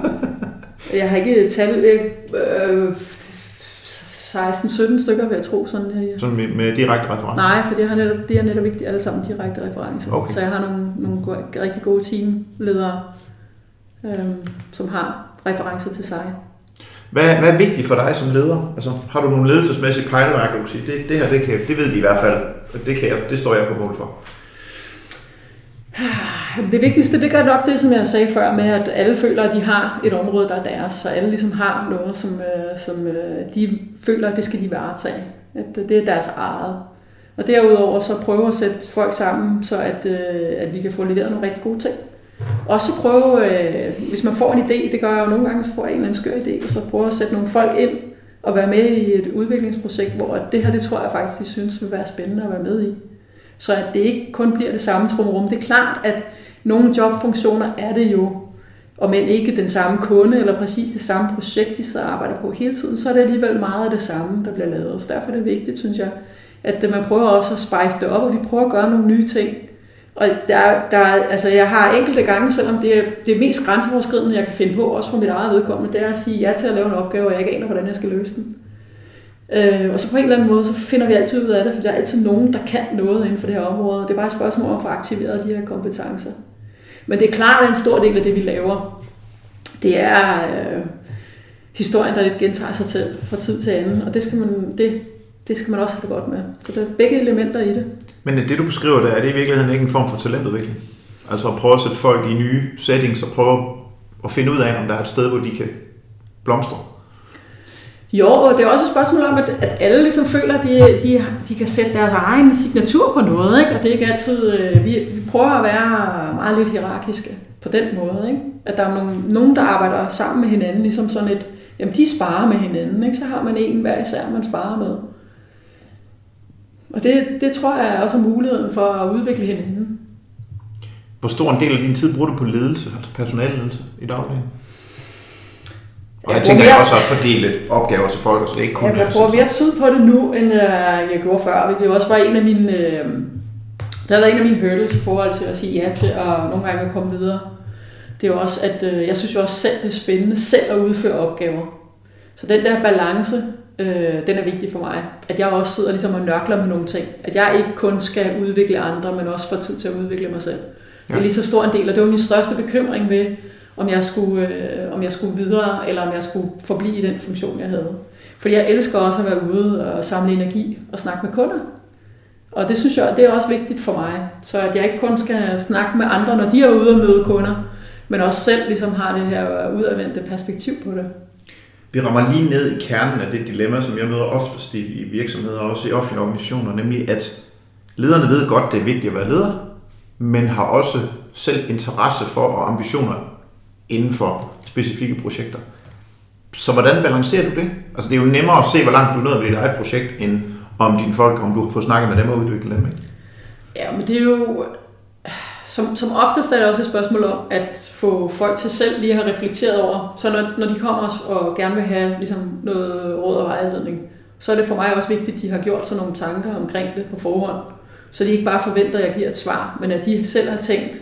jeg har ikke tal. Øh, 16-17 stykker, vil jeg tro. Sådan, ja. sådan med, med direkte referencer? Nej, for det er netop, det er netop ikke alle sammen direkte referencer. Okay. Så jeg har nogle, nogle gode, rigtig gode teamledere, øhm, som har referencer til sig. Hvad, hvad er vigtigt for dig som leder? Altså, har du nogle ledelsesmæssige pejlemærker, du kan sige, det, det her, det, kan, det ved de i hvert fald, det, kan jeg, det står jeg på mål for? Det vigtigste, det gør nok det, som jeg sagde før, med at alle føler, at de har et område, der er deres, så alle ligesom har noget, som, øh, som øh, de føler, at det skal de varetage. At øh, det er deres eget. Og derudover så prøve at sætte folk sammen, så at, at vi kan få leveret nogle rigtig gode ting. Og så prøve, hvis man får en idé, det gør jeg jo nogle gange, så får jeg en eller anden skør idé, og så prøve at sætte nogle folk ind og være med i et udviklingsprojekt, hvor det her, det tror jeg faktisk, de synes vil være spændende at være med i. Så at det ikke kun bliver det samme trumrum. Det er klart, at nogle jobfunktioner er det jo, og men ikke den samme kunde eller præcis det samme projekt, de sidder og arbejder på hele tiden, så er det alligevel meget af det samme, der bliver lavet. Så derfor er det vigtigt, synes jeg, at øh, man prøver også at spice det op, og vi prøver at gøre nogle nye ting. Og der, der, altså jeg har enkelte gange, selvom det er det mest grænseoverskridende, jeg kan finde på, også for mit eget vedkommende, det er at sige ja til at lave en opgave, og jeg ikke aner, hvordan jeg skal løse den. Øh, og så på en eller anden måde, så finder vi altid ud af det, for der er altid nogen, der kan noget inden for det her område. Det er bare et spørgsmål om at få aktiveret de her kompetencer. Men det er klart, at en stor del af det, vi laver, det er øh, historien, der lidt gentager sig til fra tid til anden. Og det skal man, det, det skal man også have det godt med. Så der er begge elementer i det. Men det, du beskriver der, er det i virkeligheden ikke en form for talentudvikling? Altså at prøve at sætte folk i nye settings og prøve at finde ud af, om der er et sted, hvor de kan blomstre? Jo, og det er også et spørgsmål om, at, at alle ligesom føler, at de, de, de kan sætte deres egen signatur på noget, ikke? og det er ikke altid, øh, vi, vi prøver at være meget lidt hierarkiske på den måde, ikke? at der er nogen, nogen, der arbejder sammen med hinanden, ligesom sådan et, jamen de sparer med hinanden, ikke? så har man en hver især, man sparer med. Og det, det tror jeg også er muligheden for at udvikle hinanden. Hvor stor en del af din tid bruger du på ledelse, altså personalledelse i dagligdagen? Og jeg, jeg tænker mere, også at fordele opgaver til folk, så det ikke kun Jeg bruger mere tid på det nu, end øh, jeg gjorde før, hvilket også var en af mine, øh, Det har været en af mine hurdles i forhold til at sige ja til at nogle gange at komme videre. Det er jo også, at øh, jeg synes jo også selv, det er spændende selv at udføre opgaver. Så den der balance, øh, den er vigtig for mig. At jeg også sidder ligesom og nørkler med nogle ting. At jeg ikke kun skal udvikle andre, men også få tid til at udvikle mig selv. Ja. Det er lige så stor en del, og det var min største bekymring ved, om jeg skulle, øh, om jeg skulle videre, eller om jeg skulle forblive i den funktion, jeg havde. Fordi jeg elsker også at være ude og samle energi og snakke med kunder. Og det synes jeg, det er også vigtigt for mig. Så at jeg ikke kun skal snakke med andre, når de er ude og møde kunder, men også selv ligesom har det her udadvendte perspektiv på det. Vi rammer lige ned i kernen af det dilemma, som jeg møder oftest i virksomheder og også i offentlige organisationer, nemlig at lederne ved godt, det er vigtigt at være leder, men har også selv interesse for og ambitioner inden for specifikke projekter. Så hvordan balancerer du det? Altså det er jo nemmere at se, hvor langt du er nået med dit eget projekt, end om dine folk, om du har fået snakket med dem og udviklet dem. Ikke? Ja, men det er jo... Som, som oftest er det også et spørgsmål om at få folk til selv lige at have reflekteret over. Så når, når de kommer og gerne vil have ligesom noget råd og vejledning, så er det for mig også vigtigt, at de har gjort sig nogle tanker omkring det på forhånd. Så de ikke bare forventer, at jeg giver et svar, men at de selv har tænkt,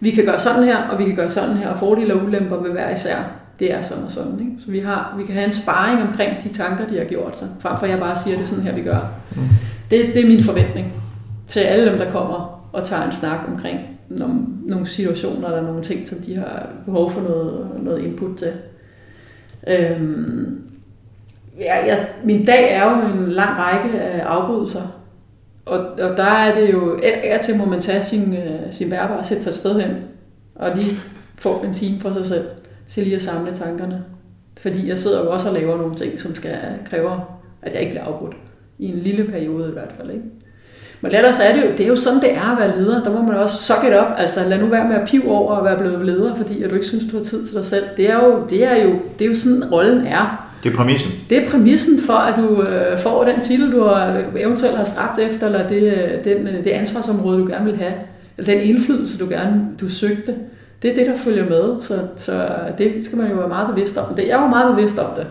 vi kan gøre sådan her, og vi kan gøre sådan her, og fordele og ulemper vil være især. Det er sådan og sådan. Ikke? Så vi, har, vi kan have en sparring omkring de tanker, de har gjort sig, frem for at jeg bare siger, det er sådan her, vi gør. Mm. Det, det er min forventning til alle dem, der kommer og tager en snak omkring nogle, nogle situationer eller nogle ting, som de har behov for noget, noget input til. Øhm, ja, jeg, min dag er jo en lang række af afbrydelser, og, og der er det jo, er til må man tage sin, øh, sin værber og sætte sig et sted hen, og lige få en time for sig selv, til lige at samle tankerne. Fordi jeg sidder jo også og laver nogle ting, som skal kræver, at jeg ikke bliver afbrudt. I en lille periode i hvert fald, ikke? Men ellers er det jo, det er jo sådan, det er at være leder. Der må man også suck it up. Altså lad nu være med at pive over at være blevet leder, fordi at du ikke synes, du har tid til dig selv. Det er jo, det er jo, det er jo sådan, rollen er. Det er præmissen. Det er præmissen for, at du øh, får den titel, du har, eventuelt har stræbt efter, eller det, øh, den, øh, det ansvarsområde, du gerne vil have, eller den indflydelse, du gerne du søgte. Det er det, der følger med, så, så det skal man jo være meget bevidst om. Det, jeg var meget bevidst om det,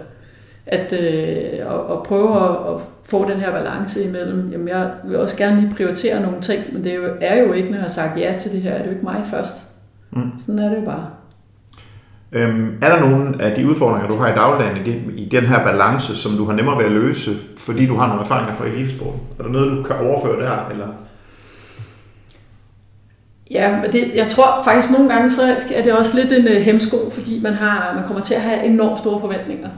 at, øh, at, at prøve at, at få den her balance imellem, jamen jeg vil også gerne lige prioritere nogle ting, men det er jo, er jo ikke, når jeg har sagt ja til det her, er det jo ikke mig først. Mm. Sådan er det jo bare. Øhm, er der nogle af de udfordringer, du har i dagligdagen i, det, i den her balance, som du har nemmere ved at løse, fordi du har nogle erfaringer fra elitesporten? Er der noget, du kan overføre der? Eller? Ja, men det, jeg tror faktisk nogle gange, så er det også lidt en øh, uh, hemsko, fordi man, har, man kommer til at have enormt store forventninger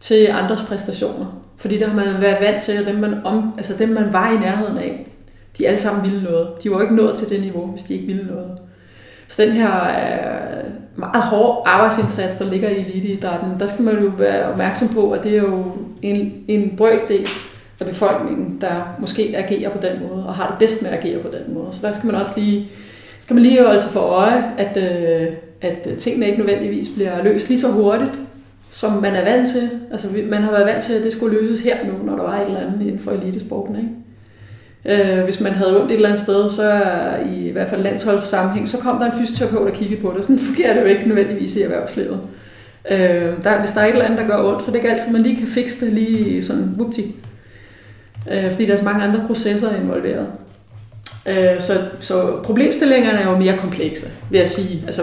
til andres præstationer. Fordi der har man været vant til, at dem man, om, altså dem, man var i nærheden af, de alle sammen ville noget. De var ikke nået til det niveau, hvis de ikke ville noget. Så den her øh, meget hårde arbejdsindsats, der ligger i eliteidrætten, der skal man jo være opmærksom på, at det er jo en, en brøkdel af befolkningen, der måske agerer på den måde, og har det bedst med at agere på den måde. Så der skal man også lige, skal man lige holde sig for øje, at, øh, at tingene ikke nødvendigvis bliver løst lige så hurtigt, som man er vant til. Altså, man har været vant til, at det skulle løses her nu, når der var et eller andet inden for elitesporten. Ikke? Øh, hvis man havde ondt et eller andet sted, så i, hvert fald landsholdssammenhæng, så kom der en fysioterapeut og kiggede på det. Sådan fungerer det jo ikke nødvendigvis i erhvervslivet. Øh, der, hvis der er et eller andet, der gør ondt, så det er ikke altid, man lige kan fikse det lige sådan whoopty. Øh, fordi der er så mange andre processer involveret. Øh, så, så problemstillingerne er jo mere komplekse, vil jeg sige. Altså,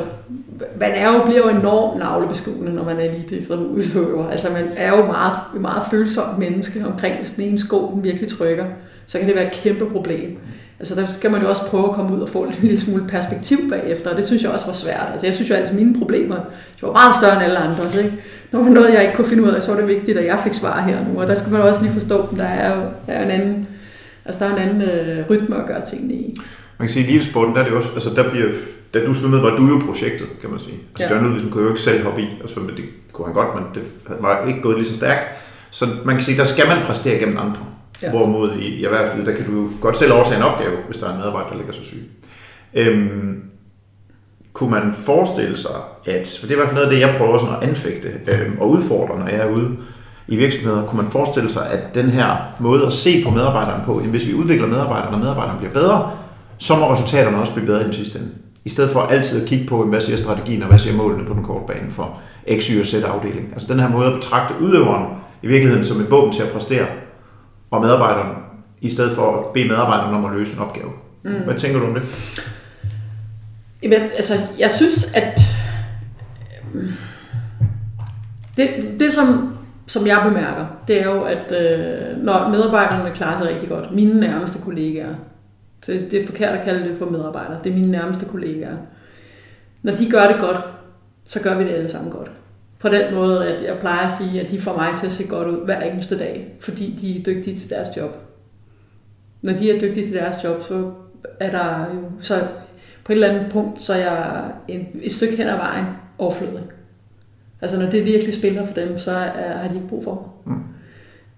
man er jo, bliver jo enormt navlebeskuende, når man er elite som udøver. Altså, man er jo meget, meget følsomt menneske omkring, hvis den ene sko den virkelig trykker så kan det være et kæmpe problem. Altså der skal man jo også prøve at komme ud og få en lille smule perspektiv bagefter, og det synes jeg også var svært. Altså jeg synes jo altid, at mine problemer de var meget større end alle andre. Så ikke? Når var noget, jeg ikke kunne finde ud af, så var det vigtigt, at jeg fik svar her nu. Og der skal man jo også lige forstå, at der er, der er en anden, altså der er en anden øh, rytme at gøre tingene i. Man kan sige, at i sporten, der er det også, altså der bliver, da du svømmede, var du jo projektet, kan man sige. Altså ja. John Ludvigsen kunne jo ikke selv hoppe i og svømme, det kunne han godt, men det var ikke gået lige så stærkt. Så man kan sige, der skal man præstere gennem andre. Ja. Hvorimod i, i erhvervslivet, der kan du godt selv overtage en opgave, hvis der er en medarbejder, der ligger så syg. Øhm, kunne man forestille sig, at, for det er i hvert fald noget af det, jeg prøver sådan at anfægte øhm, og udfordre, når jeg er ude i virksomheder, kunne man forestille sig, at den her måde at se på medarbejderne på, hvis vi udvikler medarbejderne, og medarbejderne bliver bedre, så må resultaterne også blive bedre i den sidste ende. I stedet for altid at kigge på, hvad siger strategien, og hvad siger målene på den korte bane for X, Y og Z afdeling. Altså den her måde at betragte udøveren i virkeligheden som et våben til at præstere, og medarbejderne, i stedet for at bede medarbejderne om at løse en opgave. Mm. Hvad tænker du om det? Jamen, altså, jeg synes, at øh, det, det som, som jeg bemærker, det er jo, at øh, når medarbejderne klarer sig rigtig godt, mine nærmeste kollegaer, det, det er forkert at kalde det for medarbejdere, det er mine nærmeste kollegaer, når de gør det godt, så gør vi det alle sammen godt. På den måde, at jeg plejer at sige, at de får mig til at se godt ud hver eneste dag, fordi de er dygtige til deres job. Når de er dygtige til deres job, så er der jo, så på et eller andet punkt, så er jeg en, et stykke hen ad vejen overflødig. Altså når det virkelig spiller for dem, så er, har de ikke brug for mig. Mm.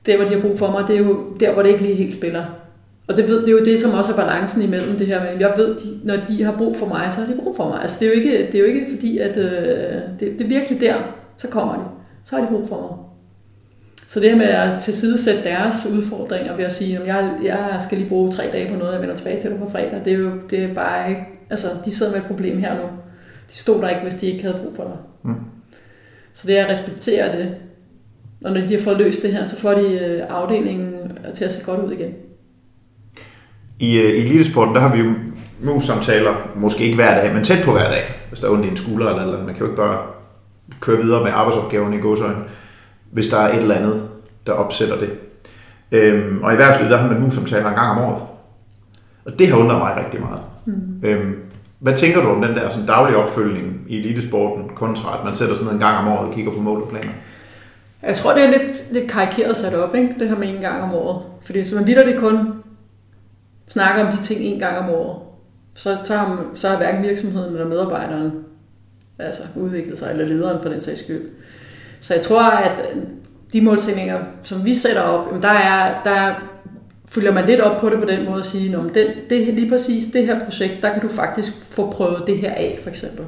Der, hvor de har brug for mig, det er jo der, hvor det ikke lige helt spiller. Og det, ved, det er jo det, som også er balancen imellem det her med, jeg ved, de, når de har brug for mig, så har de brug for mig. Altså det er jo ikke, det er jo ikke fordi, at øh, det, det er virkelig der, så kommer de. Så har de brug for mig. Så det her med at tilsidesætte deres udfordringer ved at sige, at jeg, jeg skal lige bruge tre dage på noget, jeg vender tilbage til det på fredag, det er jo det er bare ikke, altså de sidder med et problem her nu. De stod der ikke, hvis de ikke havde brug for dig. Mm. Så det er at respektere det. Og når de har fået løst det her, så får de øh, afdelingen til at se godt ud igen. I, øh, i elitesporten, der har vi jo mus-samtaler, måske ikke hver dag, men tæt på hver dag, hvis der er ondt i en skulder eller noget. Man kan jo ikke bare køre videre med arbejdsopgaven i godsøjne, hvis der er et eller andet, der opsætter det. Øhm, og i erhvervslivet, der har man mus-samtaler en gang om året. Og det har undret mig rigtig meget. Mm. Øhm, hvad tænker du om den der sådan, daglige opfølgning i elitesporten, kontra at man sætter sådan en gang om året og kigger på mål og planer? Jeg tror, det er lidt, lidt karikeret sat op, ikke? det her med en gang om året. Fordi hvis man vidder det kun snakker om de ting en gang om året, så, så, har, så har hverken virksomheden eller medarbejderen altså udviklet sig, eller lederen for den sags skyld. Så jeg tror, at de målsætninger, som vi sætter op, der, er, der følger man lidt op på det på den måde at sige, at det, det, lige præcis det her projekt, der kan du faktisk få prøvet det her af, for eksempel.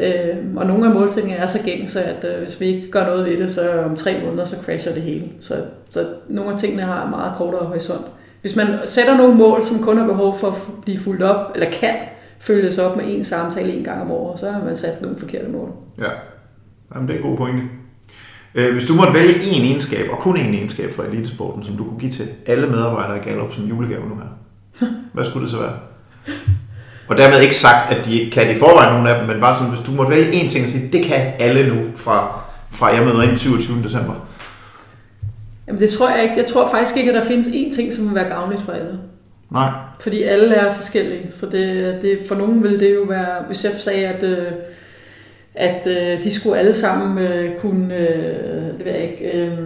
Øh, og nogle af målsætningerne er så så at øh, hvis vi ikke gør noget ved det, så om tre måneder, så crasher det hele. Så, så nogle af tingene har meget kortere horisont. Hvis man sætter nogle mål, som kun har behov for at blive fuldt op, eller kan følges op med en samtale en gang om året, så har man sat nogle forkerte mål. Ja, Jamen, det er en god pointe. Øh, hvis du måtte vælge én egenskab, og kun én egenskab for elitesporten, som du kunne give til alle medarbejdere i Gallup som julegave nu her, hvad skulle det så være? Og dermed ikke sagt, at de ikke kan i forvejen, nogle af dem, men bare sådan, hvis du måtte vælge én ting og sige, det kan alle nu fra, fra jeg møder ind 27. december. Jamen det tror jeg ikke. Jeg tror faktisk ikke, at der findes én ting, som vil være gavnligt for alle. Nej. Fordi alle er forskellige. Så det, det, for nogen vil det jo være, hvis jeg sagde, at, øh, at øh, de skulle alle sammen øh, kunne det ved jeg ikke,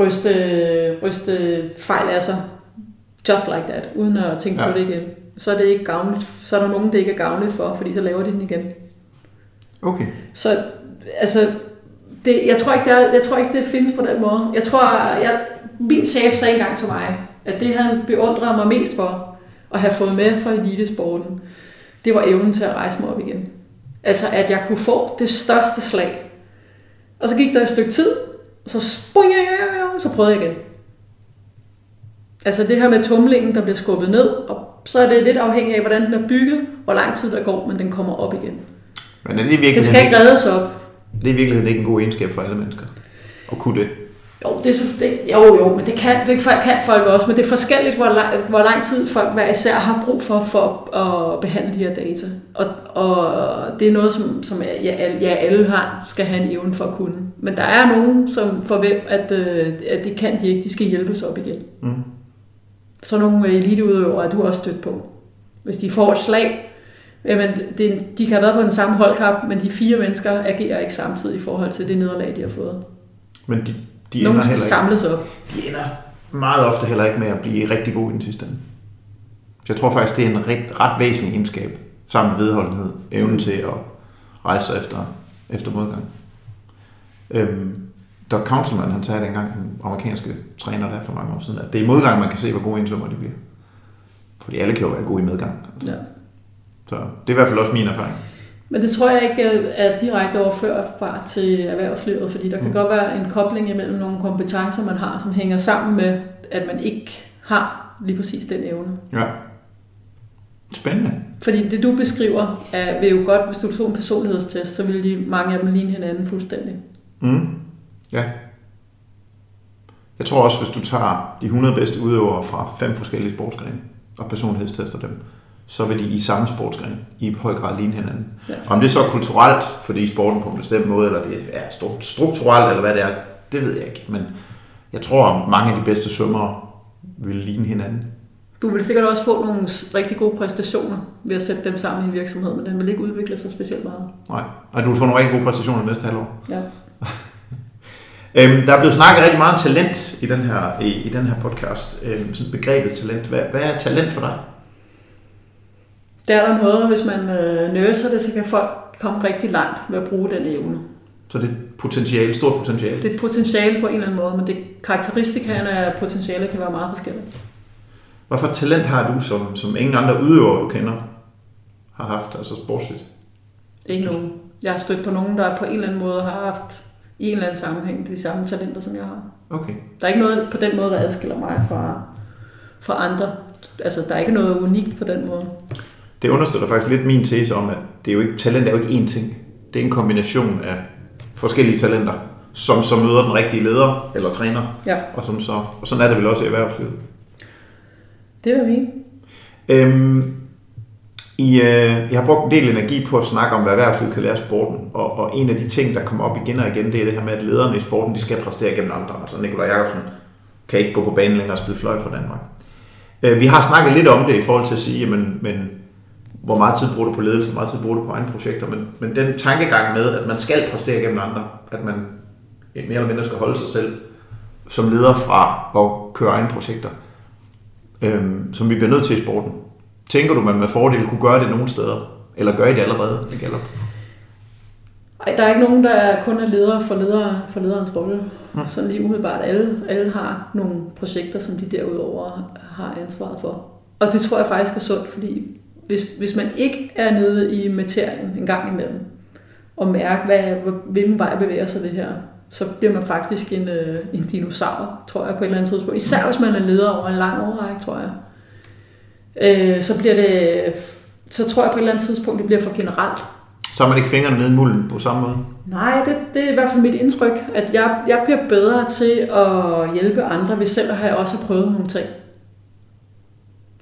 ryste, ryste fejl af sig. Just like that. Uden at tænke ja. på det igen. Så er det ikke gavnligt. Så er der nogen, det ikke er gavnligt for, fordi så laver de den igen. Okay. Så altså, det, jeg, tror ikke, det er, jeg tror ikke, det findes på den måde. Jeg tror, jeg, min chef sagde engang til mig, at det han beundrede mig mest for at have fået med fra elitesporten, det var evnen til at rejse mig op igen. Altså, at jeg kunne få det største slag. Og så gik der et stykke tid, og så sprang jeg, og så prøvede jeg igen. Altså det her med tumlingen, der bliver skubbet ned, og så er det lidt afhængigt af, hvordan den er bygget, hvor lang tid der går, men den kommer op igen. Men er det, virkelig det skal ikke reddes op. Det er i virkeligheden ikke en god egenskab for alle mennesker. Og kunne det. Jo, det, er så, det, jo, jo, men det kan, det kan folk også, men det er forskelligt, hvor lang, hvor lang tid folk hver især har brug for, for at behandle de her data. Og, og det er noget, som, som ja, ja, alle har, skal have en evne for at kunne. Men der er nogen, som for hvem, at, øh, at det kan de ikke, de skal hjælpes op igen. Mm. Så nogle eliteudøvere er du også stødt på. Hvis de får et slag, jamen det, de kan have været på den samme holdkamp, men de fire mennesker agerer ikke samtidig i forhold til det nederlag, de har fået. Men de, de Nogen skal samles op. De ender meget ofte heller ikke med at blive rigtig gode i den sidste ende. Så jeg tror faktisk, det er en ret, ret væsentlig egenskab, sammen med vedholdenhed, evnen mm. til at rejse sig efter, efter modgang. Øhm, Doug Councilman, han sagde dengang, den amerikanske træner der for mange år siden, at det er i modgang, man kan se, hvor gode indsummer de bliver. Fordi alle kan jo være gode i medgang. Altså. Ja. Så det er i hvert fald også min erfaring. Men det tror jeg ikke er direkte overførbart til erhvervslivet, fordi der kan mm. godt være en kobling imellem nogle kompetencer, man har, som hænger sammen med, at man ikke har lige præcis den evne. Ja. Spændende. Fordi det du beskriver, er, vil jo godt, hvis du tog en personlighedstest, så ville de mange af dem ligne hinanden fuldstændig. Mm. Ja. Jeg tror også, hvis du tager de 100 bedste udøvere fra fem forskellige sportsgrene, og personlighedstester dem, så vil de i samme sportsgren i høj grad ligne hinanden. Ja. Om det så er kulturelt, fordi sporten på en bestemt måde, eller det er stru- strukturelt, eller hvad det er, det ved jeg ikke. Men jeg tror, at mange af de bedste svømmere vil ligne hinanden. Du vil sikkert også få nogle rigtig gode præstationer ved at sætte dem sammen i en virksomhed, men den vil ikke udvikle sig specielt meget. Nej. Og du vil få nogle rigtig gode præstationer næste halvår. Ja. Øhm, der er blevet snakket rigtig meget om talent i den her, i, i den her podcast. Øhm, sådan begrebet talent. Hvad, hvad er talent for dig? Der er der noget, hvis man øh, nørser det, så kan folk komme rigtig langt ved at bruge den evne. Så det er et potentiale, stort potentiale. Det er et potentiale på en eller anden måde, men det karakteristikaerne af potentiale kan være meget forskellige. Hvad for talent har du, som, som ingen andre udøvere, du kender, har haft, altså sportsligt? Ikke nogen. Jeg har stødt på nogen, der på en eller anden måde har haft i en eller anden sammenhæng de samme talenter, som jeg har. Okay. Der er ikke noget på den måde, der adskiller mig fra, fra andre. Altså, der er ikke noget unikt på den måde. Det understøtter faktisk lidt min tese om, at det er jo ikke, talent er jo ikke én ting. Det er en kombination af forskellige talenter, som så møder den rigtige leder eller træner, Ja, og, som så, og sådan er det vel også i erhvervslivet. det jeg mene. Øhm, i, øh, jeg har brugt en del energi på at snakke om, hvad erhvervslivet kan lære af sporten, og, og en af de ting, der kommer op igen og igen, det er det her med, at lederne i sporten, de skal præstere gennem andre. Altså Nikolaj Jacobsen kan ikke gå på banen længere og spille fløjt for Danmark. Øh, vi har snakket lidt om det i forhold til at sige, jamen, men hvor meget tid bruger du på ledelse, hvor meget tid bruger du på egne projekter, men, men den tankegang med, at man skal præstere gennem andre, at man mere eller mindre skal holde sig selv som leder fra at køre egne projekter, øhm, som vi bliver nødt til i sporten. Tænker du, man med fordel kunne gøre det nogle steder? Eller gør I det allerede i Gallup? Ej, der er ikke nogen, der kun er ledere for, ledere, for lederens rolle. Mm. Sådan lige umiddelbart. Alle, alle har nogle projekter, som de derudover har ansvaret for. Og det tror jeg faktisk er sundt, fordi hvis, hvis man ikke er nede i materien en gang imellem, og mærke, hvad, hvilken vej bevæger sig det her, så bliver man faktisk en, øh, en dinosaur, tror jeg, på et eller andet tidspunkt. Især hvis man er leder over en lang årrække, tror jeg. Øh, så bliver det, så tror jeg på et eller andet tidspunkt, det bliver for generelt. Så har man ikke fingrene nede i mulden på samme måde. Nej, det, det er i hvert fald mit indtryk, at jeg, jeg bliver bedre til at hjælpe andre, hvis selv har jeg også prøvet nogle ting.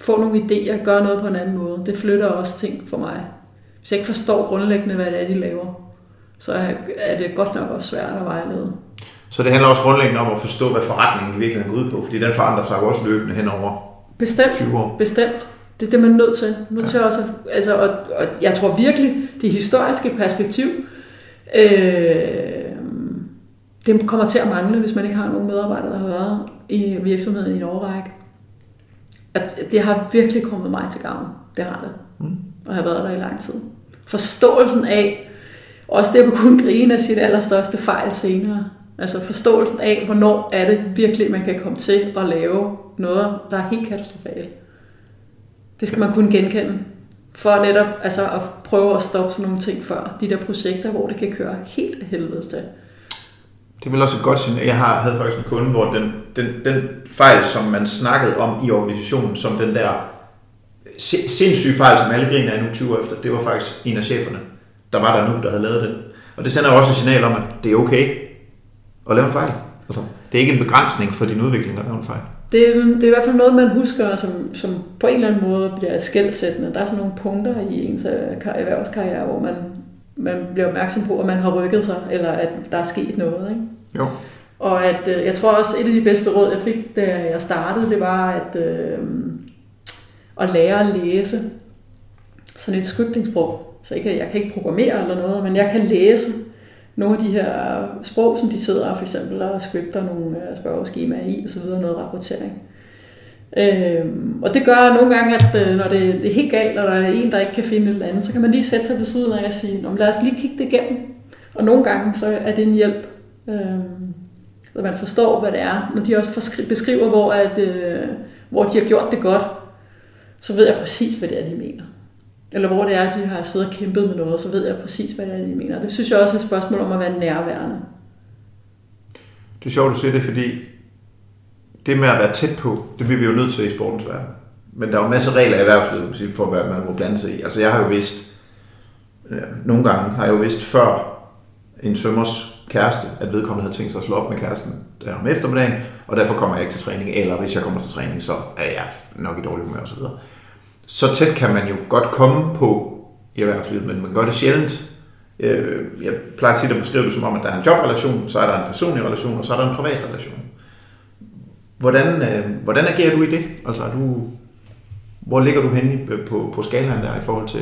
Få nogle idéer, gøre noget på en anden måde. Det flytter også ting for mig. Hvis jeg ikke forstår grundlæggende, hvad det er, de laver, så er det godt nok også svært at vejlede. Så det handler også grundlæggende om at forstå, hvad forretningen i virkeligheden går ud på, fordi den forandrer sig også løbende hen over Bestemt. 20 år. Bestemt. Det er det, man er nødt til. Nødt til også, altså, og, og jeg tror virkelig, det historiske perspektiv, øh, det kommer til at mangle, hvis man ikke har nogen medarbejdere, der har været i virksomheden i en årrække. At det har virkelig kommet mig til gavn. Det har det. Mm. Og har været der i lang tid. Forståelsen af, også det at kunne grine af sit allerstørste fejl senere. Altså forståelsen af, hvornår er det virkelig, man kan komme til at lave noget, der er helt katastrofalt. Det skal man kunne genkende. For netop altså, at prøve at stoppe sådan nogle ting før. De der projekter, hvor det kan køre helt af helvede til. Det er vel også et godt signal. Jeg har, havde faktisk en kunde, hvor den, den, den fejl, som man snakkede om i organisationen, som den der sindssyge fejl, som alle griner af nu 20 år efter, det var faktisk en af cheferne, der var der nu, der havde lavet den. Og det sender jo også et signal om, at det er okay at lave en fejl. Altså, det er ikke en begrænsning for din udvikling at lave en fejl. Det, det er i hvert fald noget, man husker, som, som på en eller anden måde bliver skældsættende. Der er sådan nogle punkter i ens øh, erhvervskarriere, hvor man, man bliver opmærksom på, at man har rykket sig, eller at der er sket noget. Ikke? Jo. Og at, øh, jeg tror også, et af de bedste råd, jeg fik, da jeg startede, det var at, øh, at lære at læse sådan et scriptingsprog. Så kan, jeg kan ikke programmere eller noget, men jeg kan læse nogle af de her sprog, som de sidder for eksempel og scripter nogle øh, spørgeskemaer i, og så videre, noget rapportering. Øh, og det gør nogle gange, at øh, når det, det er helt galt, og der er en, der ikke kan finde et eller andet, så kan man lige sætte sig ved siden af og sige, "Nå, lad os lige kigge det igennem. Og nogle gange, så er det en hjælp, øh, så man forstår, hvad det er. Når de også beskriver, hvor, at, øh, hvor de har gjort det godt, så ved jeg præcis, hvad det er, de mener. Eller hvor det er, de har siddet og kæmpet med noget, så ved jeg præcis, hvad det er, de mener. Det synes jeg også er et spørgsmål om at være nærværende. Det er sjovt, du siger det, fordi det med at være tæt på, det bliver vi jo nødt til i sportens verden. Men der er jo en masse regler i erhvervslivet, man for hvad man må blande sig i. Altså jeg har jo vidst, nogle gange har jeg jo vidst før en sømmers kæreste, at vedkommende havde tænkt sig at slå op med kæresten der om eftermiddagen, og derfor kommer jeg ikke til træning, eller hvis jeg kommer til træning, så er jeg nok i dårlig humør osv. Så tæt kan man jo godt komme på i erhvervslivet, men man gør det sjældent. Øh, jeg plejer tit at beskrive det som om, at der er en jobrelation, så er der en personlig relation, og så er der en privat relation. Hvordan, øh, hvordan agerer du i det? Altså, er du, hvor ligger du henne på, på skalaen der i forhold til?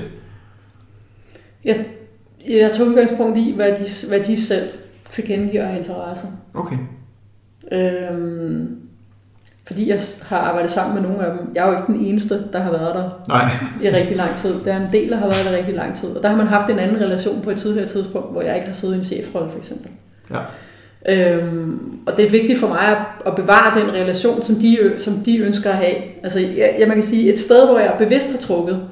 Jeg, jeg tog udgangspunkt i, hvad de, hvad de selv tilkendegiver af interesse. Okay. Øhm, fordi jeg har arbejdet sammen med nogle af dem. Jeg er jo ikke den eneste, der har været der Nej. i rigtig lang tid. Der er en del, der har været der rigtig lang tid. Og der har man haft en anden relation på et tidligere tidspunkt, hvor jeg ikke har siddet i en chefrolle for eksempel. Ja. Øhm, og det er vigtigt for mig at, at bevare den relation, som de, som de ønsker at have. Altså, jeg, jeg, man kan sige, et sted, hvor jeg bevidst har trukket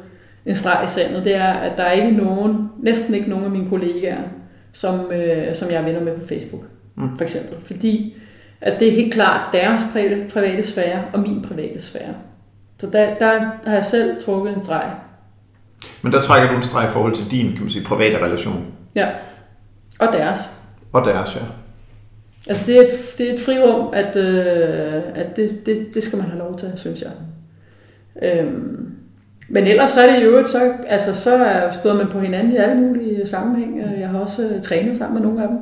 en streg i sandet, det er, at der er ikke nogen, næsten ikke nogen af mine kollegaer, som, øh, som jeg er venner med på Facebook, Mm. for eksempel. Fordi at det er helt klart deres private, private sfære og min private sfære. Så der, der har jeg selv trukket en streg. Men der trækker du en streg i forhold til din, kan man sige, private relation. Ja. Og deres. Og deres, ja. Altså det er et, det er et frirum, at, øh, at det, det, det skal man have lov til, synes jeg. Øhm, men ellers så er det jo så, altså, så er- støder man på hinanden i alle mulige sammenhæng. Jeg har også øh, trænet sammen med nogle af dem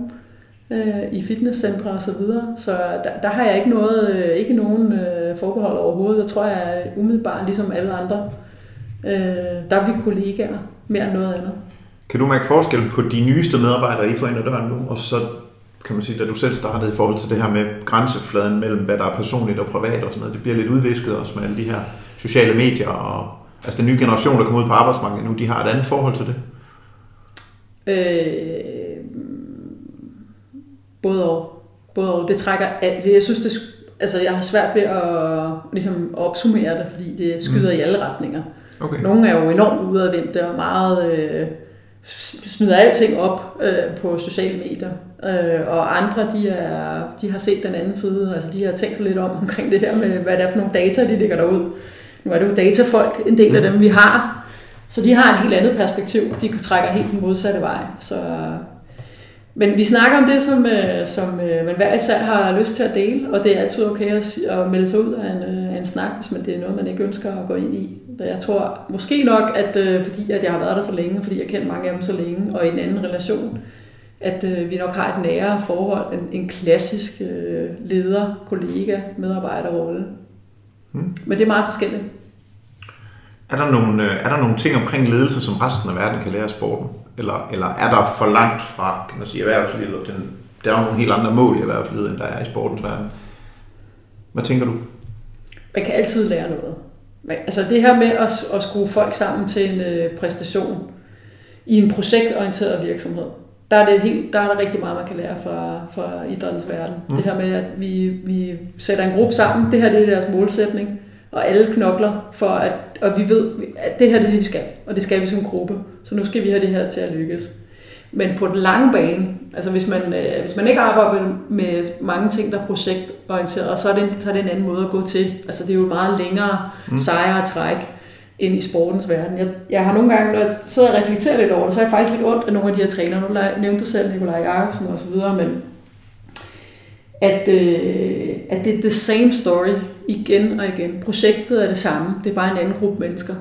øh, i fitnesscentre og så videre. Så der, der har jeg ikke noget, øh, ikke nogen øh, forbehold overhovedet. Jeg tror, jeg er umiddelbart ligesom alle andre. Øh, der er vi kollegaer mere end noget andet. Kan du mærke forskel på de nyeste medarbejdere, I får ind ad døren nu, og så kan man sige, da du selv startede i forhold til det her med grænsefladen mellem, hvad der er personligt og privat og sådan noget, det bliver lidt udvisket også med alle de her sociale medier, og altså den nye generation, der kommer ud på arbejdsmarkedet nu, de har et andet forhold til det. Øh, både og. Både og. Det trækker alt. Jeg synes, det, altså, jeg har svært ved at, ligesom, at opsummere det, fordi det skyder mm. i alle retninger. Okay. Nogle er jo enormt udadvendte og meget øh, smider alting op øh, på sociale medier. Øh, og andre, de, er, de har set den anden side. Altså, de har tænkt sig lidt om omkring det her med, hvad det er for nogle data, de lægger derud. Nu er det jo datafolk, en del af dem, vi har. Så de har et helt andet perspektiv. De trækker helt den modsatte vej. Så, men vi snakker om det, som, øh, som øh, man hver især har lyst til at dele, og det er altid okay at, at melde sig ud af en, øh, af en snak, hvis man, det er noget, man ikke ønsker at gå ind i. Jeg tror måske nok, at øh, fordi at jeg har været der så længe, fordi jeg kender mange af dem så længe, og i en anden relation, at øh, vi nok har et nære forhold, en, en klassisk øh, leder, kollega, medarbejderrolle. Mm. Men det er meget forskelligt. Er der, nogle, er der nogle ting omkring ledelse, som resten af verden kan lære af sporten? Eller, eller er der for langt fra, kan man sige, erhvervslivet? Den, der er jo nogle helt andre mål i erhvervslivet, end der er i sportens verden. Hvad tænker du? Man kan altid lære noget. Altså det her med at, at skrue folk sammen til en øh, præstation i en projektorienteret virksomhed, der er, det helt, der er der rigtig meget, man kan lære fra, fra idrættens verden. Mm. Det her med, at vi, vi sætter en gruppe sammen, det her det er deres målsætning, og alle knokler for, at og vi ved, at det her det er det, vi skal, og det skal vi som gruppe. Så nu skal vi have det her til at lykkes. Men på den lange bane, altså hvis man, øh, hvis man ikke arbejder med, mange ting, der er projektorienteret, så er, det en, så er det en anden måde at gå til. Altså det er jo et meget længere, Mm. sejere træk ind i sportens verden. Jeg, jeg har nogle gange, når jeg sidder og reflekterer lidt over det, så er jeg faktisk lidt ondt af nogle af de her trænere. Nu nævnte du selv Nikolaj Jacobsen og så videre, men at, øh, at det er the same story igen og igen. Projektet er det samme, det er bare en anden gruppe mennesker.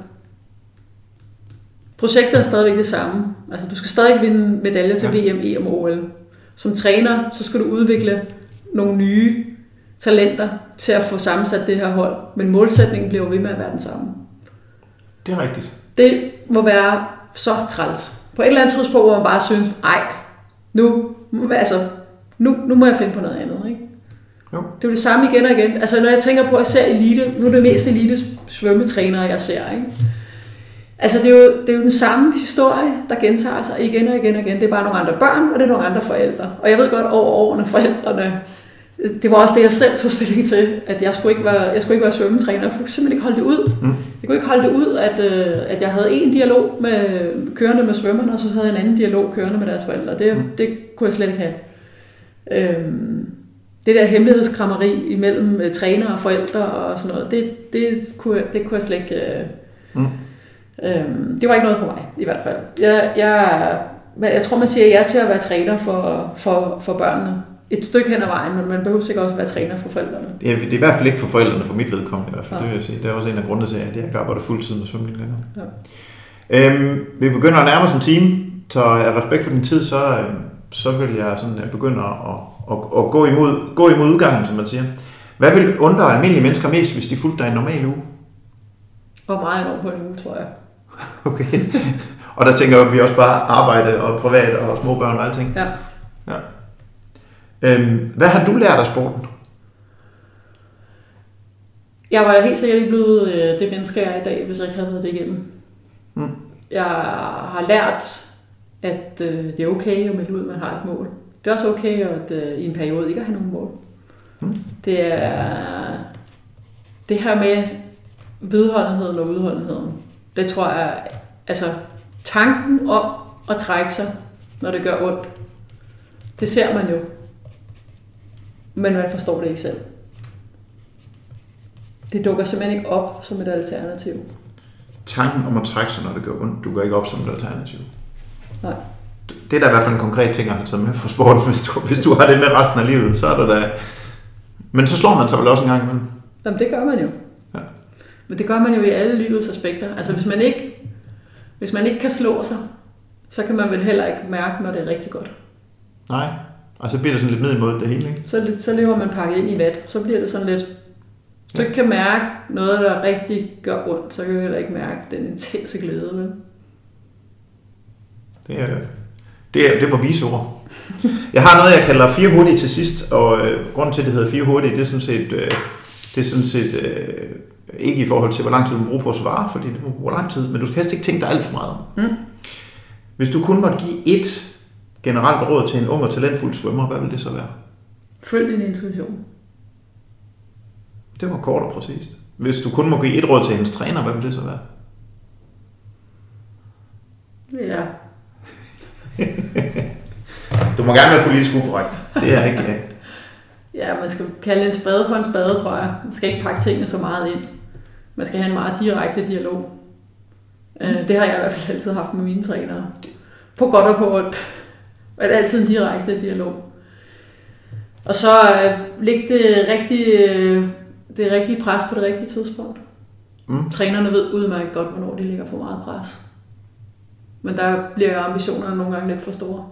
Projektet er stadigvæk det samme. Altså, du skal stadig vinde medaljer til Ja. VM, EM og OL. Som træner, så skal du udvikle nogle nye talenter til at få sammensat det her hold. Men målsætningen bliver jo ved med at være den samme. Det er rigtigt. Det må være så træls. På et eller andet tidspunkt, hvor man bare synes, ej, nu, altså, nu, nu må jeg finde på noget andet. Ikke? Jo. Det er jo det samme igen og igen. Altså når jeg tænker på, at jeg ser elite, nu er det mest elite svømmetrænere, jeg ser. Ikke? Altså det er, jo, det er jo den samme historie, der gentager sig igen og igen og igen. Det er bare nogle andre børn, og det er nogle andre forældre. Og jeg ved godt over årene, forældrene, det var også det, jeg selv tog stilling til, at jeg skulle ikke være, jeg skulle ikke være svømmetræner. Jeg kunne simpelthen ikke holde det ud. Mm. Jeg kunne ikke holde det ud, at, øh, at jeg havde en dialog med kørende med svømmerne, og så havde jeg en anden dialog kørende med deres forældre. Det, Mm. mm. det kunne jeg slet ikke have. Øhm, det der hemmelighedskrammeri imellem øh, træner og forældre og sådan noget, det, det, kunne, det kunne jeg slet ikke... Øh, Mm. øhm, det var ikke noget for mig, i hvert fald. Jeg, jeg, men jeg tror, man siger ja til at være træner for, for, for børnene. et stykke hen ad vejen, men man behøver sikkert også være træner for forældrene. Det er, det er i hvert fald ikke for forældrene, for mit vedkommende i hvert fald, Ja. det vil jeg sige. Det er også en af grundene til, at jeg ikke arbejder fuldtid med svømning længere. Ja. Øhm, vi begynder at nærme os en time, så af respekt for din tid, så, øhm, så vil jeg sådan øh, begynde at, at, at gå, imod, gå imod udgangen, som man siger. Hvad vil undre almindelige mennesker mest, hvis de fulgte dig en normal uge? Og meget enormt på en uge, tror jeg. Okay. og der tænker vi også bare arbejde og privat og småbørn og alting. Ja. ja. Øhm, hvad har du lært af sporten? Jeg var helt sikkert ikke blevet øh, det menneske, jeg er i dag, hvis jeg ikke havde været det igennem. Mm. Jeg har lært, at øh, det er okay at melde ud, at man har et mål. Det er også okay at øh, i en periode ikke at have nogen mål. Mm. Det er det her med vedholdenheden og udholdenheden. Det tror jeg, altså tanken om at trække sig, når det gør ondt, det ser man jo. Men man forstår det ikke selv. Det dukker simpelthen ikke op som et alternativ. Tanken om at trække sig, når det gør ondt, du går ikke op som et alternativ. Nej. Det er da i hvert fald en konkret ting, taget med fra sporten. Hvis du, hvis du har det med resten af livet, så er der da... Men så slår man sig vel også en gang imellem. Jamen, det gør man jo. Ja. Men det gør man jo i alle livets aspekter. Altså, hvis man ikke, hvis man ikke kan slå sig, så kan man vel heller ikke mærke, når det er rigtig godt. Nej. Og så bliver det sådan lidt ned imod det hele, ikke? Så, så lever man pakket ind i vat. Så bliver det sådan lidt... Hvis du ikke kan mærke noget, der rigtig gør ondt, så kan du heller ikke mærke den intense glæde. Vel? Det er, det er, det var vise ord. Jeg har noget, jeg kalder fire hurtige til sidst, og øh, grunden til, at det hedder fire hurtige, det er sådan set, øh, det er sådan set øh, ikke i forhold til, hvor lang tid du bruger på at svare, fordi det må bruge lang tid, men du skal helst ikke tænke dig alt for meget. Mm. Hvis du kun måtte give et generelt råd til en ung og talentfuld svømmer, hvad vil det så være? Følg din intuition. Det var kort og præcist. Hvis du kun må give et råd til hendes træner, hvad vil det så være? Ja. Du må gerne være politisk ukorrekt. Det er ikke... Ja. Man skal kalde en spade for en spade, tror jeg. Man skal ikke pakke tingene så meget ind. Man skal have en meget direkte dialog. Øh, Det har jeg i hvert fald altid haft med mine trænere. På godt og på ondt. Og det er altid en direkte dialog. Og så øh, lægge det rigtige, øh, det rigtige pres på det rigtige tidspunkt. Mm. Trænerne ved udmærket godt, hvornår de lægger for meget pres. Men der bliver ambitionerne nogle gange lidt for store.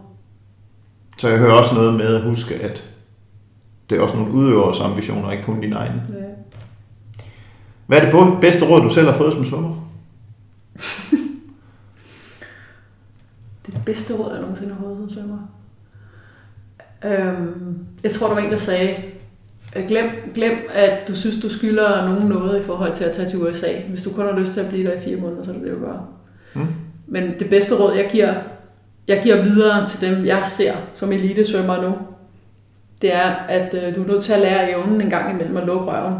Så jeg hører også noget med at huske, at det er også nogle udøvers ambitioner, ikke kun dine egne. Ja. Hvad er det bedste råd, du selv har fået som svømmer? Det bedste råd, jeg nogensinde har fået som svømmer. Øhm, jeg tror, der var en, der sagde, øh, glem, glem, at du synes, du skylder nogen noget i forhold til at tage til USA. Hvis du kun har lyst til at blive der i fire måneder, så er det det, du gør. Mm. Men det bedste råd, jeg giver, jeg giver videre til dem, jeg ser som elitesvømmer nu, det er, at øh, du er nødt til at lære evnen en gang imellem at lukke røven.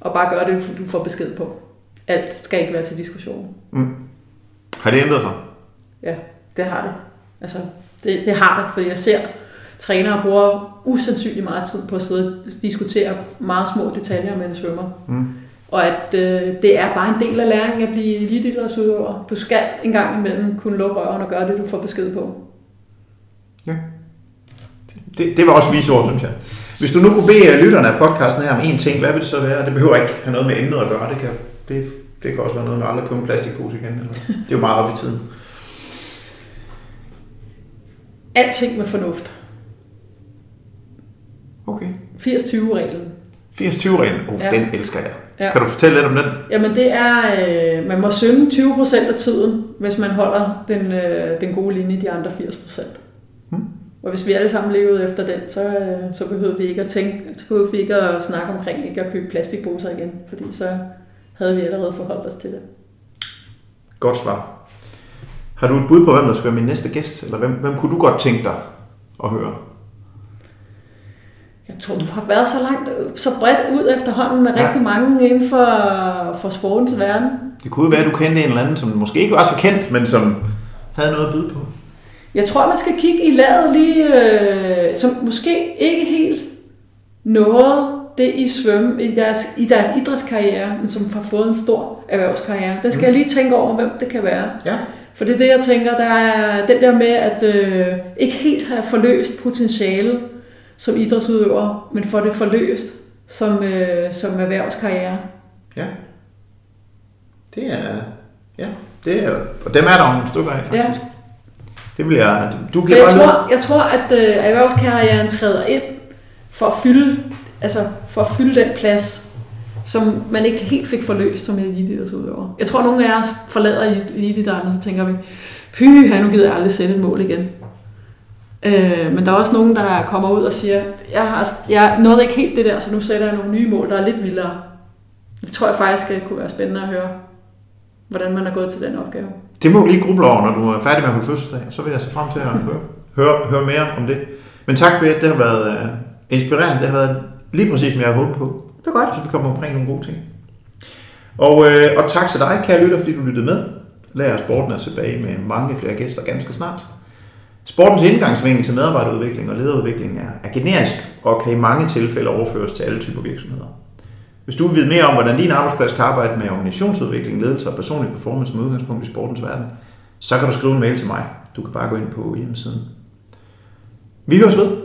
Og bare gøre det, du får besked på. Alt skal ikke være til diskussion. Mm. Har det ændret sig? Ja, det har det. Altså, det, det har det, fordi jeg ser trænere bruger usandsynligt meget tid på at sidde og diskutere meget små detaljer med en svømmer. Mm. Og at øh, det er bare en del af læringen at blive elitidrætsudøver. Du skal en gang imellem kunne lukke røven og gøre det, du får besked på. Det, det var også vise ord, synes jeg. Hvis du nu kunne bede lytterne af podcasten her om én ting, hvad vil det så være? Det behøver ikke have noget med emnet at gøre. Det kan, det, det kan også være noget med aldrig købe en plastikpose igen. Eller, det er jo meget op i tiden. Alting med fornuft. Okay. 80-20-reglen. 80-20-reglen. Oh, Ja. ja. Den elsker jeg. Ja. Kan du fortælle lidt om den? Jamen det er, øh, man må synge 20% af tiden, hvis man holder den, øh, den gode linje de andre 80%. Hmm. Og hvis vi alle sammen levede efter den, så, øh, så behøvede vi ikke at tænke, så behøvede vi ikke at snakke omkring ikke at købe plastikposer igen, fordi så havde vi allerede forholdt os til det. Godt svar. Har du et bud på, hvem der skal være min næste gæst? Eller hvem, hvem kunne du godt tænke dig at høre? Jeg tror, du har været så langt, så bredt ud efterhånden med Ja. rigtig mange inden for, for sportens verden. Det kunne jo være, at du kendte en eller anden, som måske ikke var så kendt, men som havde noget at byde på. Jeg tror, man skal kigge i ladet lige, øh, som måske ikke helt nåede det i svømme i deres, i deres idrætskarriere, men som har fået en stor erhvervskarriere. Der skal mm. jeg lige tænke over, hvem det kan være. Ja. For det er det, jeg tænker, der er den der med at øh, ikke helt have forløst potentialet, som idrætsudøver, men får det forløst som, øh, som erhvervskarriere. Ja. Det er... Ja, det er... Og dem er der nogle stykker af, faktisk. Ja. Det vil jeg... Du bliver jeg, tror, jeg tror, at øh, erhvervskarrieren træder ind for at fylde, altså for at fylde den plads, som man ikke helt fik forløst som eliteidrætsudøver. Jeg tror, at nogle af os forlader eliteidrætten, og så tænker vi, py, nu gider jeg aldrig sætte et mål igen. Øh, men der er også nogen, der kommer ud og siger, jeg, har, jeg nåede ikke helt det der, så nu sætter jeg nogle nye mål, der er lidt vildere. Det tror jeg faktisk øh, kunne være spændende at høre, hvordan man er gået til den opgave. Det må du lige gruble over, når du er færdig med at holde fødselsdag. Så vil jeg se frem til at høre, høre, høre mere om det. Men tak, Berit. Det har været uh, inspirerende. Det har været lige præcis, som jeg har håbet på. Det er godt. Så vi kommer omkring nogle gode ting. Og, øh, og tak til dig, kære lytter, fordi du lyttede med. Lær sporten er tilbage med mange flere gæster ganske snart. Sportens indgangsvinkel til medarbejderudvikling og lederudvikling er, er generisk og kan i mange tilfælde overføres til alle typer virksomheder. Hvis du vil vide mere om, hvordan din arbejdsplads kan arbejde med organisationsudvikling, ledelse og personlig performance med udgangspunkt i sportens verden, så kan du skrive en mail til mig. Du kan bare gå ind på hjemmesiden. Vi høres ved.